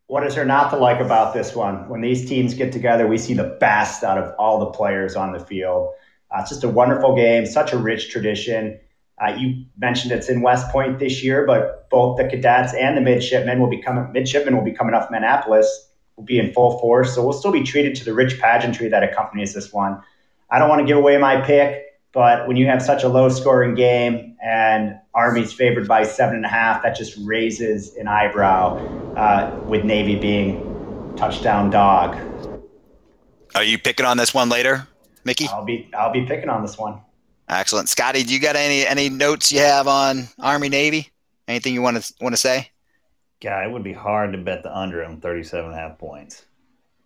[SPEAKER 4] What is there not to like about this one? When these teams get together, we see the best out of all the players on the field. Uh, it's just a wonderful game, such a rich tradition. Uh, you mentioned it's in West Point this year, but both the cadets and the midshipmen will be coming. Midshipmen will be coming off Annapolis, will be in full force, so we'll still be treated to the rich pageantry that accompanies this one. I don't want to give away my pick, But when you have such a low scoring game and Army's favored by seven and a half, that just raises an eyebrow uh, with Navy being touchdown dog.
[SPEAKER 3] Are you picking on this one later, Mickey?
[SPEAKER 4] I'll be I'll be picking on this one.
[SPEAKER 3] Excellent, Scotty. Do you got any any notes you have on Army Navy? Anything you want to want to say?
[SPEAKER 1] God, it would be hard to bet the under on 37 and a half points.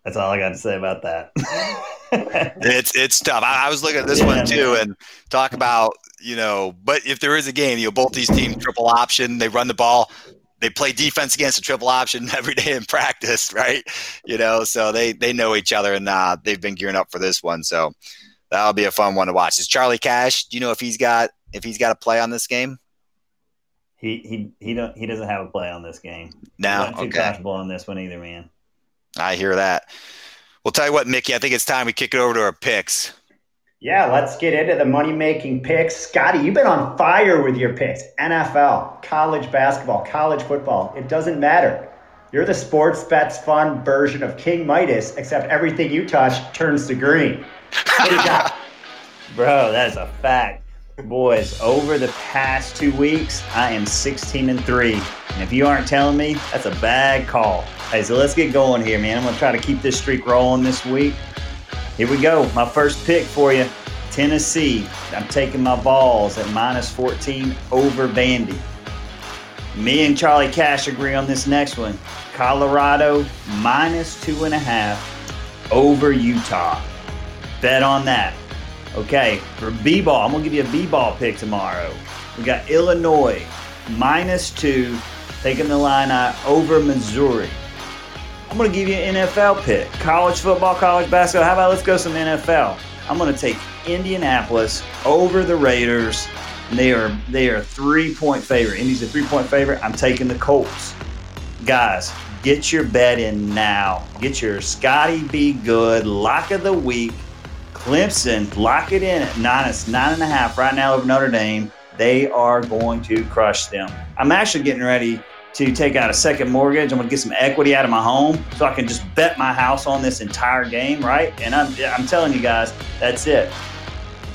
[SPEAKER 1] That's all I got to say about that.
[SPEAKER 3] it's it's tough. I, I, was looking at this yeah, one too man. and talk about you know, but if there is a game, you know, both these teams triple option, they run the ball, they play defense against a triple option every day in practice, right? You know, so they they know each other and uh, they've been gearing up for this one. So that'll be a fun one to watch. Is Charlie Cash? Do you know if he's got if he's got a play on this game?
[SPEAKER 1] He he he don't he doesn't have a play on this game.
[SPEAKER 3] No,
[SPEAKER 1] too
[SPEAKER 3] okay.
[SPEAKER 1] comfortable on this one either, man.
[SPEAKER 3] I hear that. We'll tell you what, Mickey. I think it's time we kick it over to our picks.
[SPEAKER 4] Yeah, let's get into the money making picks. Scotty, you've been on fire with your picks. NFL, college basketball, college football. It doesn't matter. You're the sports bets fun version of King Midas, except everything you touch turns to green. What do you got?
[SPEAKER 1] Bro, that is a fact. Boys, over the past two weeks, I am 16 and 3. And if you aren't telling me, that's a bad call. Hey, so let's get going here, man. I'm going to try to keep this streak rolling this week. Here we go. My first pick for you Tennessee. I'm taking my Vols at minus 14 over Vandy. Me and Charlie Cash agree on this next one. Colorado minus two and a half over Utah. Bet on that. Okay, for B ball, I'm gonna give you a B ball pick tomorrow. We got Illinois minus two, taking the line out over Missouri. I'm going to give you an NFL pick. College football, college basketball. How about let's go some NFL? I'm going to take Indianapolis over the Raiders. They are they are three point favorite. Indy's a three point favorite. I'm taking the Colts. Guys, get your bet in now. Get your Scotty B Good lock of the week. Clemson, lock it in at minus nine and a half right now over Notre Dame. They are going to crush them. I'm actually getting ready to take out a second mortgage. I'm going to get some equity out of my home so I can just bet my house on this entire game, right? And I'm, I'm telling you guys, that's it.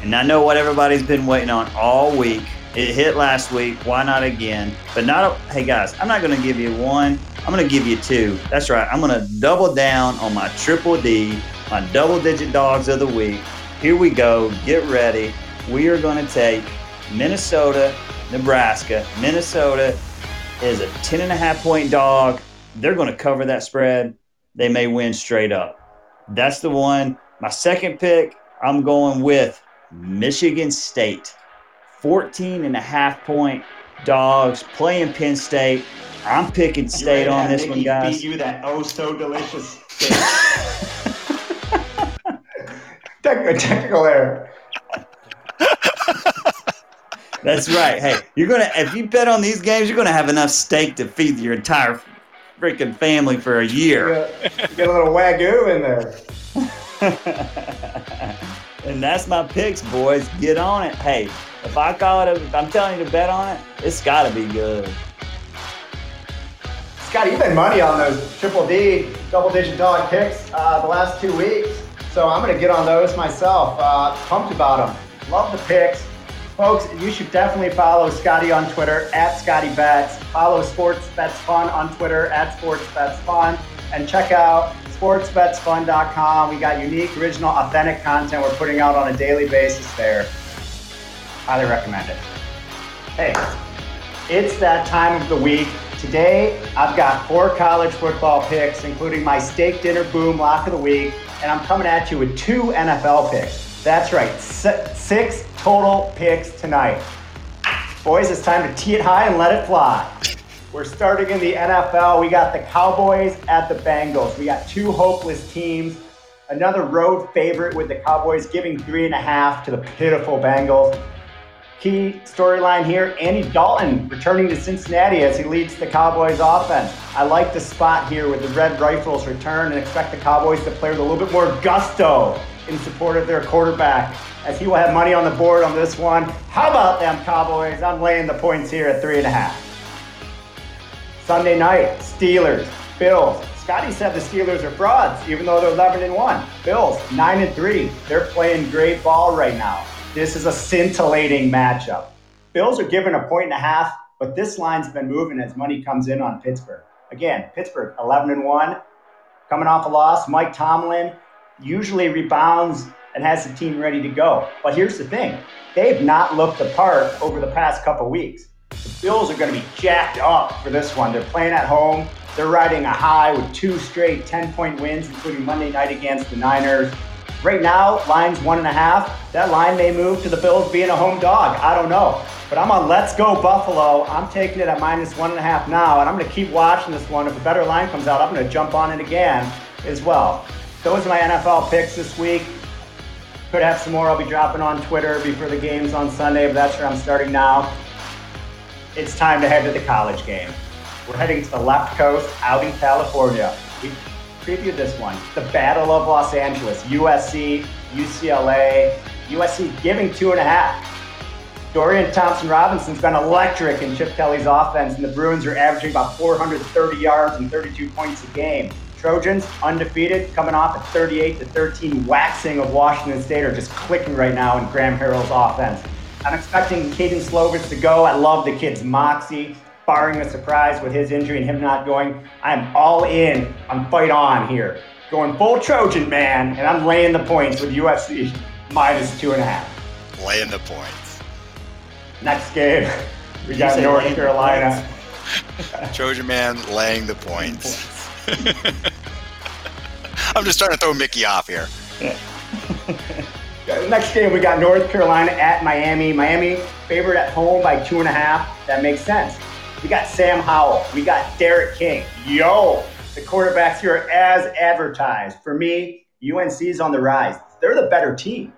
[SPEAKER 1] And I know what everybody's been waiting on all week. It hit last week. Why not again? But not, a, hey guys, I'm not going to give you one. I'm going to give you two. That's right. I'm going to double down on my triple D, my double digit dogs of the week. Here we go. Get ready. We are going to take Minnesota, Nebraska, Minnesota, is a 10 and a half point dog. They're going to cover that spread. They may win straight up. That's the one. My second pick, I'm going with Michigan State. 14 and a half point dogs playing Penn State. I'm picking State on this one, guys.
[SPEAKER 4] Beat you that oh so delicious. technical error.
[SPEAKER 1] That's right. Hey, you're gonna if you bet on these games, you're gonna have enough steak to feed your entire freaking family for a year.
[SPEAKER 4] You get a little wagyu in
[SPEAKER 1] there. and that's my picks, boys. Get on it. Hey, if I call it, a, if I'm telling you to bet on it, it's got to be good.
[SPEAKER 4] Scott, you've been money on those triple D, double digit dog picks uh, the last two weeks. So I'm going to get on those myself. Uh, pumped about them. Love the picks. Folks, you should definitely follow Scotty on Twitter at Scotty Bets. Follow Sports Bets Fun on Twitter at Sports Bets Fun. And check out sportsbetsfun.com. We got unique, original, authentic content we're putting out on a daily basis there. Highly recommend it. Hey, it's that time of the week. Today, I've got four college football picks, including my steak dinner boom lock of the week, and I'm coming at you with two NFL picks. That's right, six total picks tonight. Boys, it's time to tee it high and let it fly. We're starting in the NFL. We got the Cowboys at the Bengals. We got two hopeless teams. Another road favorite with the Cowboys giving three and a half to the pitiful Bengals. Key storyline here Andy Dalton returning to Cincinnati as he leads the Cowboys offense. I like the spot here with the Red Rifle's return and expect the Cowboys to play with a little bit more gusto in support of their quarterback as he will have money on the board on this one. How about them Cowboys? I'm laying the points here at three and a half. Sunday night, Steelers, Bills. Scotty said the Steelers are frauds, even though they're 11 and 1. Bills, 9 and 3. They're playing great ball right now. This is a scintillating matchup. Bills are given a point and a half, but this line's been moving as money comes in on Pittsburgh. Again, Pittsburgh 11 and 1, coming off a loss. Mike Tomlin usually rebounds and has the team ready to go. But here's the thing they've not looked the part over the past couple weeks. The Bills are going to be jacked up for this one. They're playing at home. They're riding a high with two straight 10 point wins, including Monday night against the Niners. Right now, line's one and a half. That line may move to the Bills being a home dog. I don't know. But I'm on Let's Go Buffalo. I'm taking it at minus one and a half now, and I'm going to keep watching this one. If a better line comes out, I'm going to jump on it again as well. Those are my NFL picks this week. Could have some more I'll be dropping on Twitter before the games on Sunday, but that's where I'm starting now. It's time to head to the college game. We're heading to the left coast out in California. We previewed this one. The Battle of Los Angeles, USC, UCLA. USC giving two and a half. Dorian Thompson Robinson's been electric in Chip Kelly's offense, and the Bruins are averaging about 430 yards and 32 points a game. Trojans undefeated, coming off a 38 to 13 waxing of Washington State, are just clicking right now in Graham Harrell's offense. I'm expecting Kedon Slovis to go. I love the kid's moxie, barring a surprise with his injury and him not going. I'm all in on fight on here, going full Trojan man, and I'm laying the points with USC minus two and a half.
[SPEAKER 3] Laying the points.
[SPEAKER 4] Next game, we got North Carolina.
[SPEAKER 3] Trojan Man laying the points. I'm just trying to throw Mickey off here.
[SPEAKER 4] Next game, we got North Carolina at Miami. Miami favored at home by two and a half. That makes sense. We got Sam Howell. We got D'Eriq King. Yo, the quarterbacks here are as advertised. For me, UNC is on the rise. They're the better team.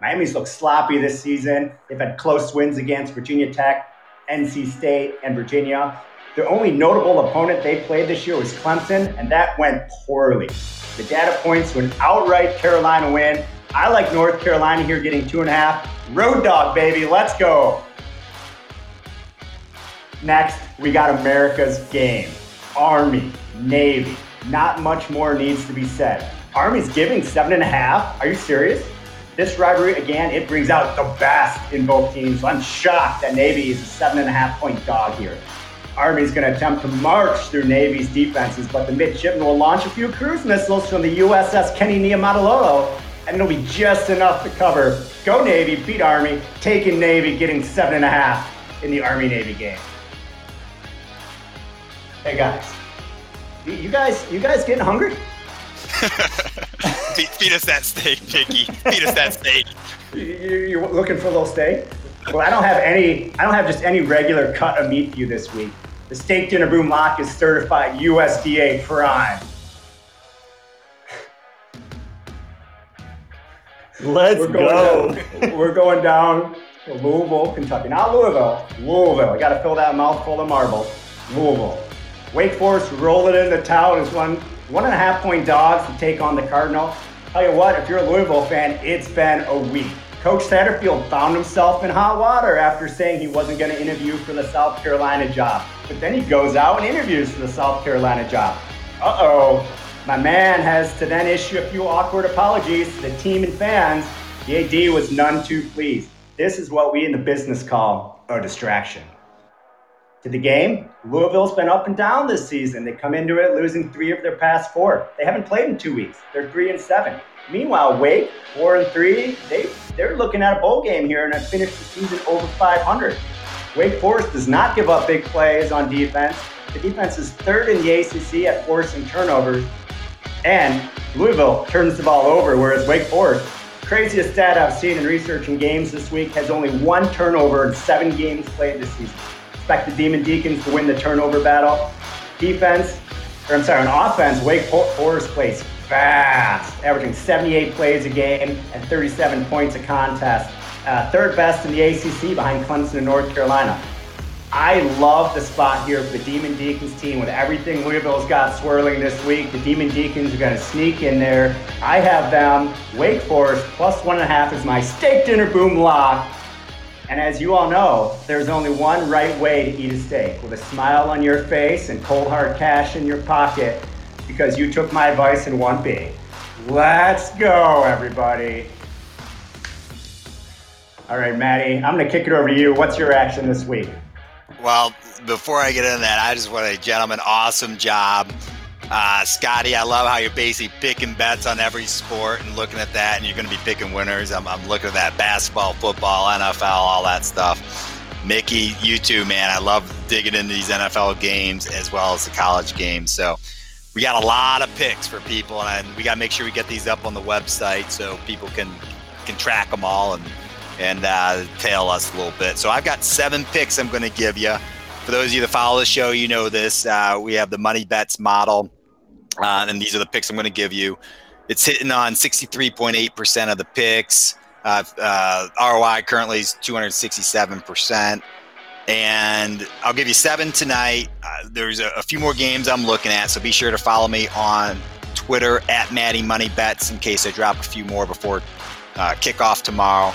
[SPEAKER 4] Miami's looked sloppy this season. They've had close wins against Virginia Tech, NC State, and Virginia. Their only notable opponent they played this year was Clemson, and that went poorly. The data points to an outright Carolina win. I like North Carolina here getting two and a half. Road dog, baby, let's go. Next, we got America's game. Army, Navy. Not much more needs to be said. Army's giving seven and a half. Are you serious? This rivalry, again, it brings out the best in both teams. I'm shocked that Navy is a seven and a half point dog here. Army's going to attempt to march through Navy's defenses, but the midshipmen will launch a few cruise missiles from the USS Kenny Niumatalolo, and it'll be just enough to cover. Go Navy, beat Army, taking Navy, getting seven and a half in the Army Navy game. Hey guys, you guys, you guys getting hungry?
[SPEAKER 3] feed, feed, us that steak, Mickey. Feed us that steak.
[SPEAKER 4] You're looking for a little steak? Well, I don't have any. I don't have just any regular cut of meat for you this week. The steak dinner boom lock is certified USDA prime.
[SPEAKER 1] Let's
[SPEAKER 4] we're
[SPEAKER 1] go.
[SPEAKER 4] Down, we're going down to Louisville, Kentucky. Not Louisville. Louisville. I got to fill that mouthful of marbles. Louisville. Wake Forest rolling into town is one one and a half point dogs to take on the Cardinal. Tell you what, if you're a Louisville fan, it's been a week. Coach Satterfield found himself in hot water after saying he wasn't going to interview for the South Carolina job. But then he goes out and interviews for the South Carolina job. Uh oh. My man has to then issue a few awkward apologies to the team and fans. The AD was none too pleased. This is what we in the business call a distraction to the game. Louisville's been up and down this season. They come into it losing three of their past four. They haven't played in two weeks. They're three and seven. Meanwhile, Wake four and three. They they're looking at a bowl game here and have finished the season over 500. Wake Forest does not give up big plays on defense. The defense is third in the ACC at forcing turnovers, and Louisville turns the ball over, whereas Wake Forest, craziest stat I've seen in researching games this week, has only one turnover in seven games played this season expect the Demon Deacons to win the turnover battle. Defense, or I'm sorry, on offense, Wake Forest plays fast, averaging 78 plays a game and 37 points a contest. Uh, third best in the ACC behind Clemson and North Carolina. I love the spot here for the Demon Deacons team with everything Louisville's got swirling this week. The Demon Deacons are going to sneak in there. I have them, Wake Forest, plus one and a half is my steak dinner boom lock. And as you all know, there's only one right way to eat a steak with a smile on your face and cold hard cash in your pocket because you took my advice and won big. Let's go, everybody. All right, Maddie, I'm going to kick it over to you. What's your action this week?
[SPEAKER 3] Well, before I get into that, I just want to, gentlemen, awesome job. Uh, Scotty, I love how you're basically picking bets on every sport and looking at that, and you're going to be picking winners. I'm, I'm looking at that basketball, football, NFL, all that stuff. Mickey, you too, man. I love digging into these NFL games as well as the college games. So we got a lot of picks for people, and we got to make sure we get these up on the website so people can can track them all and and uh, tail us a little bit. So I've got seven picks I'm going to give you. For those of you that follow the show, you know this. Uh, we have the money bets model, uh, and these are the picks I'm going to give you. It's hitting on 63.8% of the picks. Uh, uh, ROI currently is 267%. And I'll give you seven tonight. Uh, there's a, a, few more games I'm looking at, so be sure to follow me on Twitter at Maddie Money Bets in case I drop a few more before uh, kickoff tomorrow.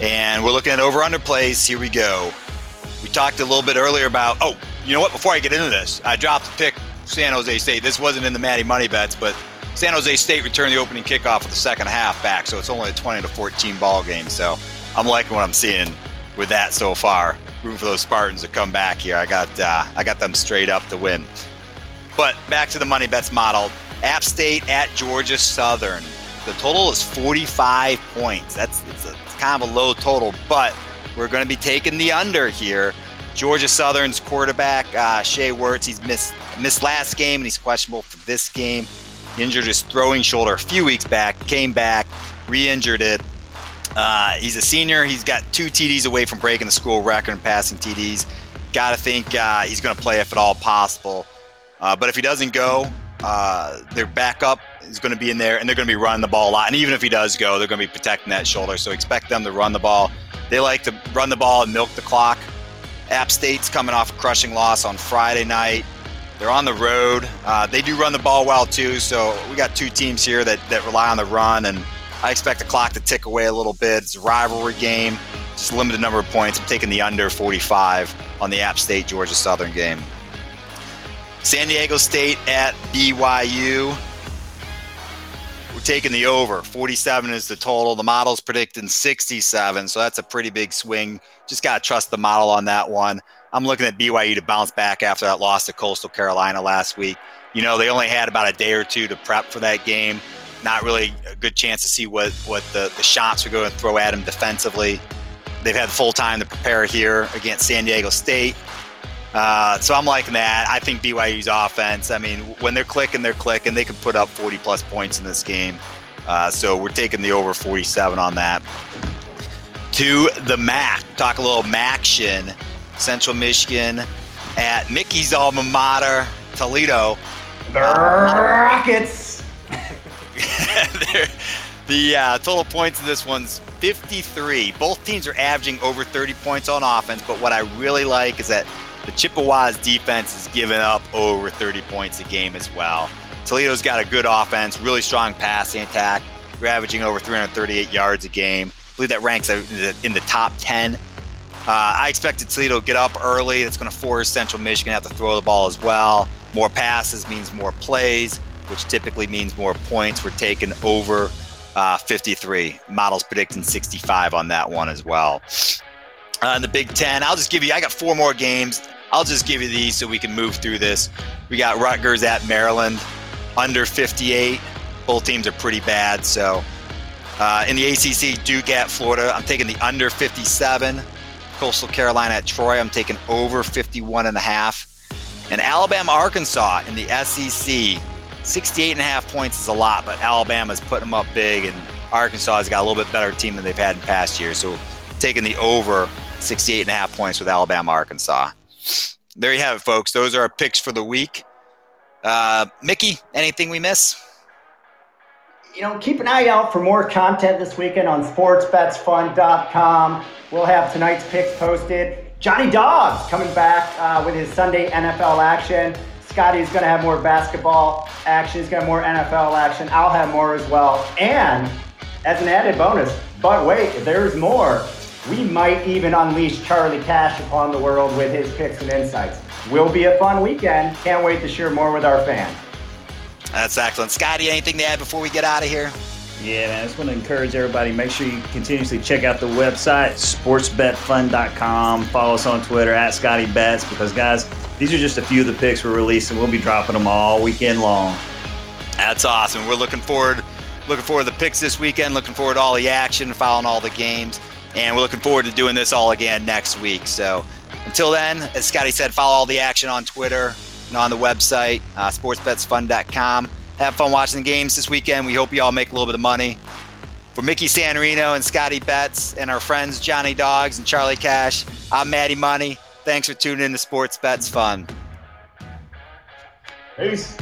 [SPEAKER 3] And we're looking at over under plays. Here we go. We talked a little bit earlier about, oh, you know what? Before I get into this, I dropped the pick San Jose State. This wasn't in the Maddie Money Bets, but San Jose State returned the opening kickoff of the second half back, so it's only a 20 to 14 ball game. So I'm liking what I'm seeing with that so far. Room for those Spartans to come back here. I got uh, I got them straight up to win. But back to the money bets model. App State at Georgia Southern. The total is 45 points. That's it's, a, it's kind of a low total, but we're going to be taking the under here. Georgia Southern's quarterback uh, Shai Werts. He's missed missed last game and he's questionable for this game. He injured his throwing shoulder a few weeks back, came back, re injured it. Uh, he's a senior. He's got two TDs away from breaking the school record in passing TDs. Got to think uh, he's going to play if at all possible. Uh, but if he doesn't go, uh, their backup is going to be in there, and they're going to be running the ball a lot. And even if he does go, they're going to be protecting that shoulder. So expect them to run the ball. They like to run the ball and milk the clock. App State's coming off a crushing loss on Friday night. They're on the road. Uh, they do run the ball well too. So we got two teams here that, that rely on the run, and I expect the clock to tick away a little bit. It's a rivalry game, just a limited number of points. I'm taking the under 45 on the App State Georgia Southern game. San Diego State at BYU. We're taking the over. 47 is the total. The model's predicting 67, so that's a pretty big swing. Just got to trust the model on that one. I'm looking at BYU to bounce back after that loss to Coastal Carolina last week. You know, they only had about a day or two to prep for that game. Not really a good chance to see what, what the, the shots are going to throw at them defensively. They've had full time to prepare here against San Diego State. Uh, so I'm liking that. I think BYU's offense, I mean, when they're clicking, they're clicking. They can put up 40 plus points in this game. Uh, so we're taking the over 47 on that. To the MAC, talk a little MACtion. Central Michigan at Mickey's alma mater, Toledo.
[SPEAKER 4] The Rockets.
[SPEAKER 3] the uh, total points of this one's 53. Both teams are averaging over 30 points on offense, but what I really like is that the Chippewas defense is giving up over 30 points a game as well. Toledo's got a good offense, really strong passing attack. Averaging over 338 yards a game. I believe that ranks in the top 10 uh, I expected Toledo to get up early. It's going to force Central Michigan to have to throw the ball as well. More passes means more plays, which typically means more points. We're taking over uh, 53. Models predicting 65 on that one as well. Uh, in the Big Ten, I'll just give you, I got four more games. I'll just give you these so we can move through this. We got Rutgers at Maryland, under 58. Both teams are pretty bad. So uh, in the ACC, Duke at Florida, I'm taking the under 57. Coastal Carolina at Troy. I'm taking over 51 and a half. And Alabama, Arkansas in the SEC, 68 and a half points is a lot, but Alabama's putting them up big, and Arkansas has got a little bit better team than they've had in past years. So taking the over 68 and a half points with Alabama, Arkansas. There you have it, folks. Those are our picks for the week. Uh, Mickey, anything we miss?
[SPEAKER 4] you know, keep an eye out for more content this weekend on sportsbetsfun.com. We'll have tonight's picks posted. Johnny Dobbs coming back uh, with his Sunday NFL action. Scotty's going to have more basketball action. He's have more NFL action. I'll have more as well. And as an added bonus, but wait, there's more. We might even unleash Charlie Cash upon the world with his picks and insights. Will be a fun weekend. Can't wait to share more with our fans.
[SPEAKER 3] That's excellent. Scotty, anything to add before we get out of here?
[SPEAKER 1] Yeah, man. I just want to encourage everybody. Make sure you continuously check out the website, sportsbetsfun.com. Follow us on Twitter at Scotty Betts because, guys, these are just a few of the picks we're releasing. We'll be dropping them all weekend long.
[SPEAKER 3] That's awesome. We're looking forward, looking forward to the picks this weekend. Looking forward to all the action, following all the games, and we're looking forward to doing this all again next week. So, until then, as Scotty said, follow all the action on Twitter and on the website, uh, sportsbetsfun.com have fun watching the games this weekend. We hope you all make a little bit of money. For Mickey Santorino and Scotty Betts and our friends Johnny Dogs and Charlie Cash, I'm Maddie Money. Thanks for tuning in to Sports Bets Fun.
[SPEAKER 4] Peace.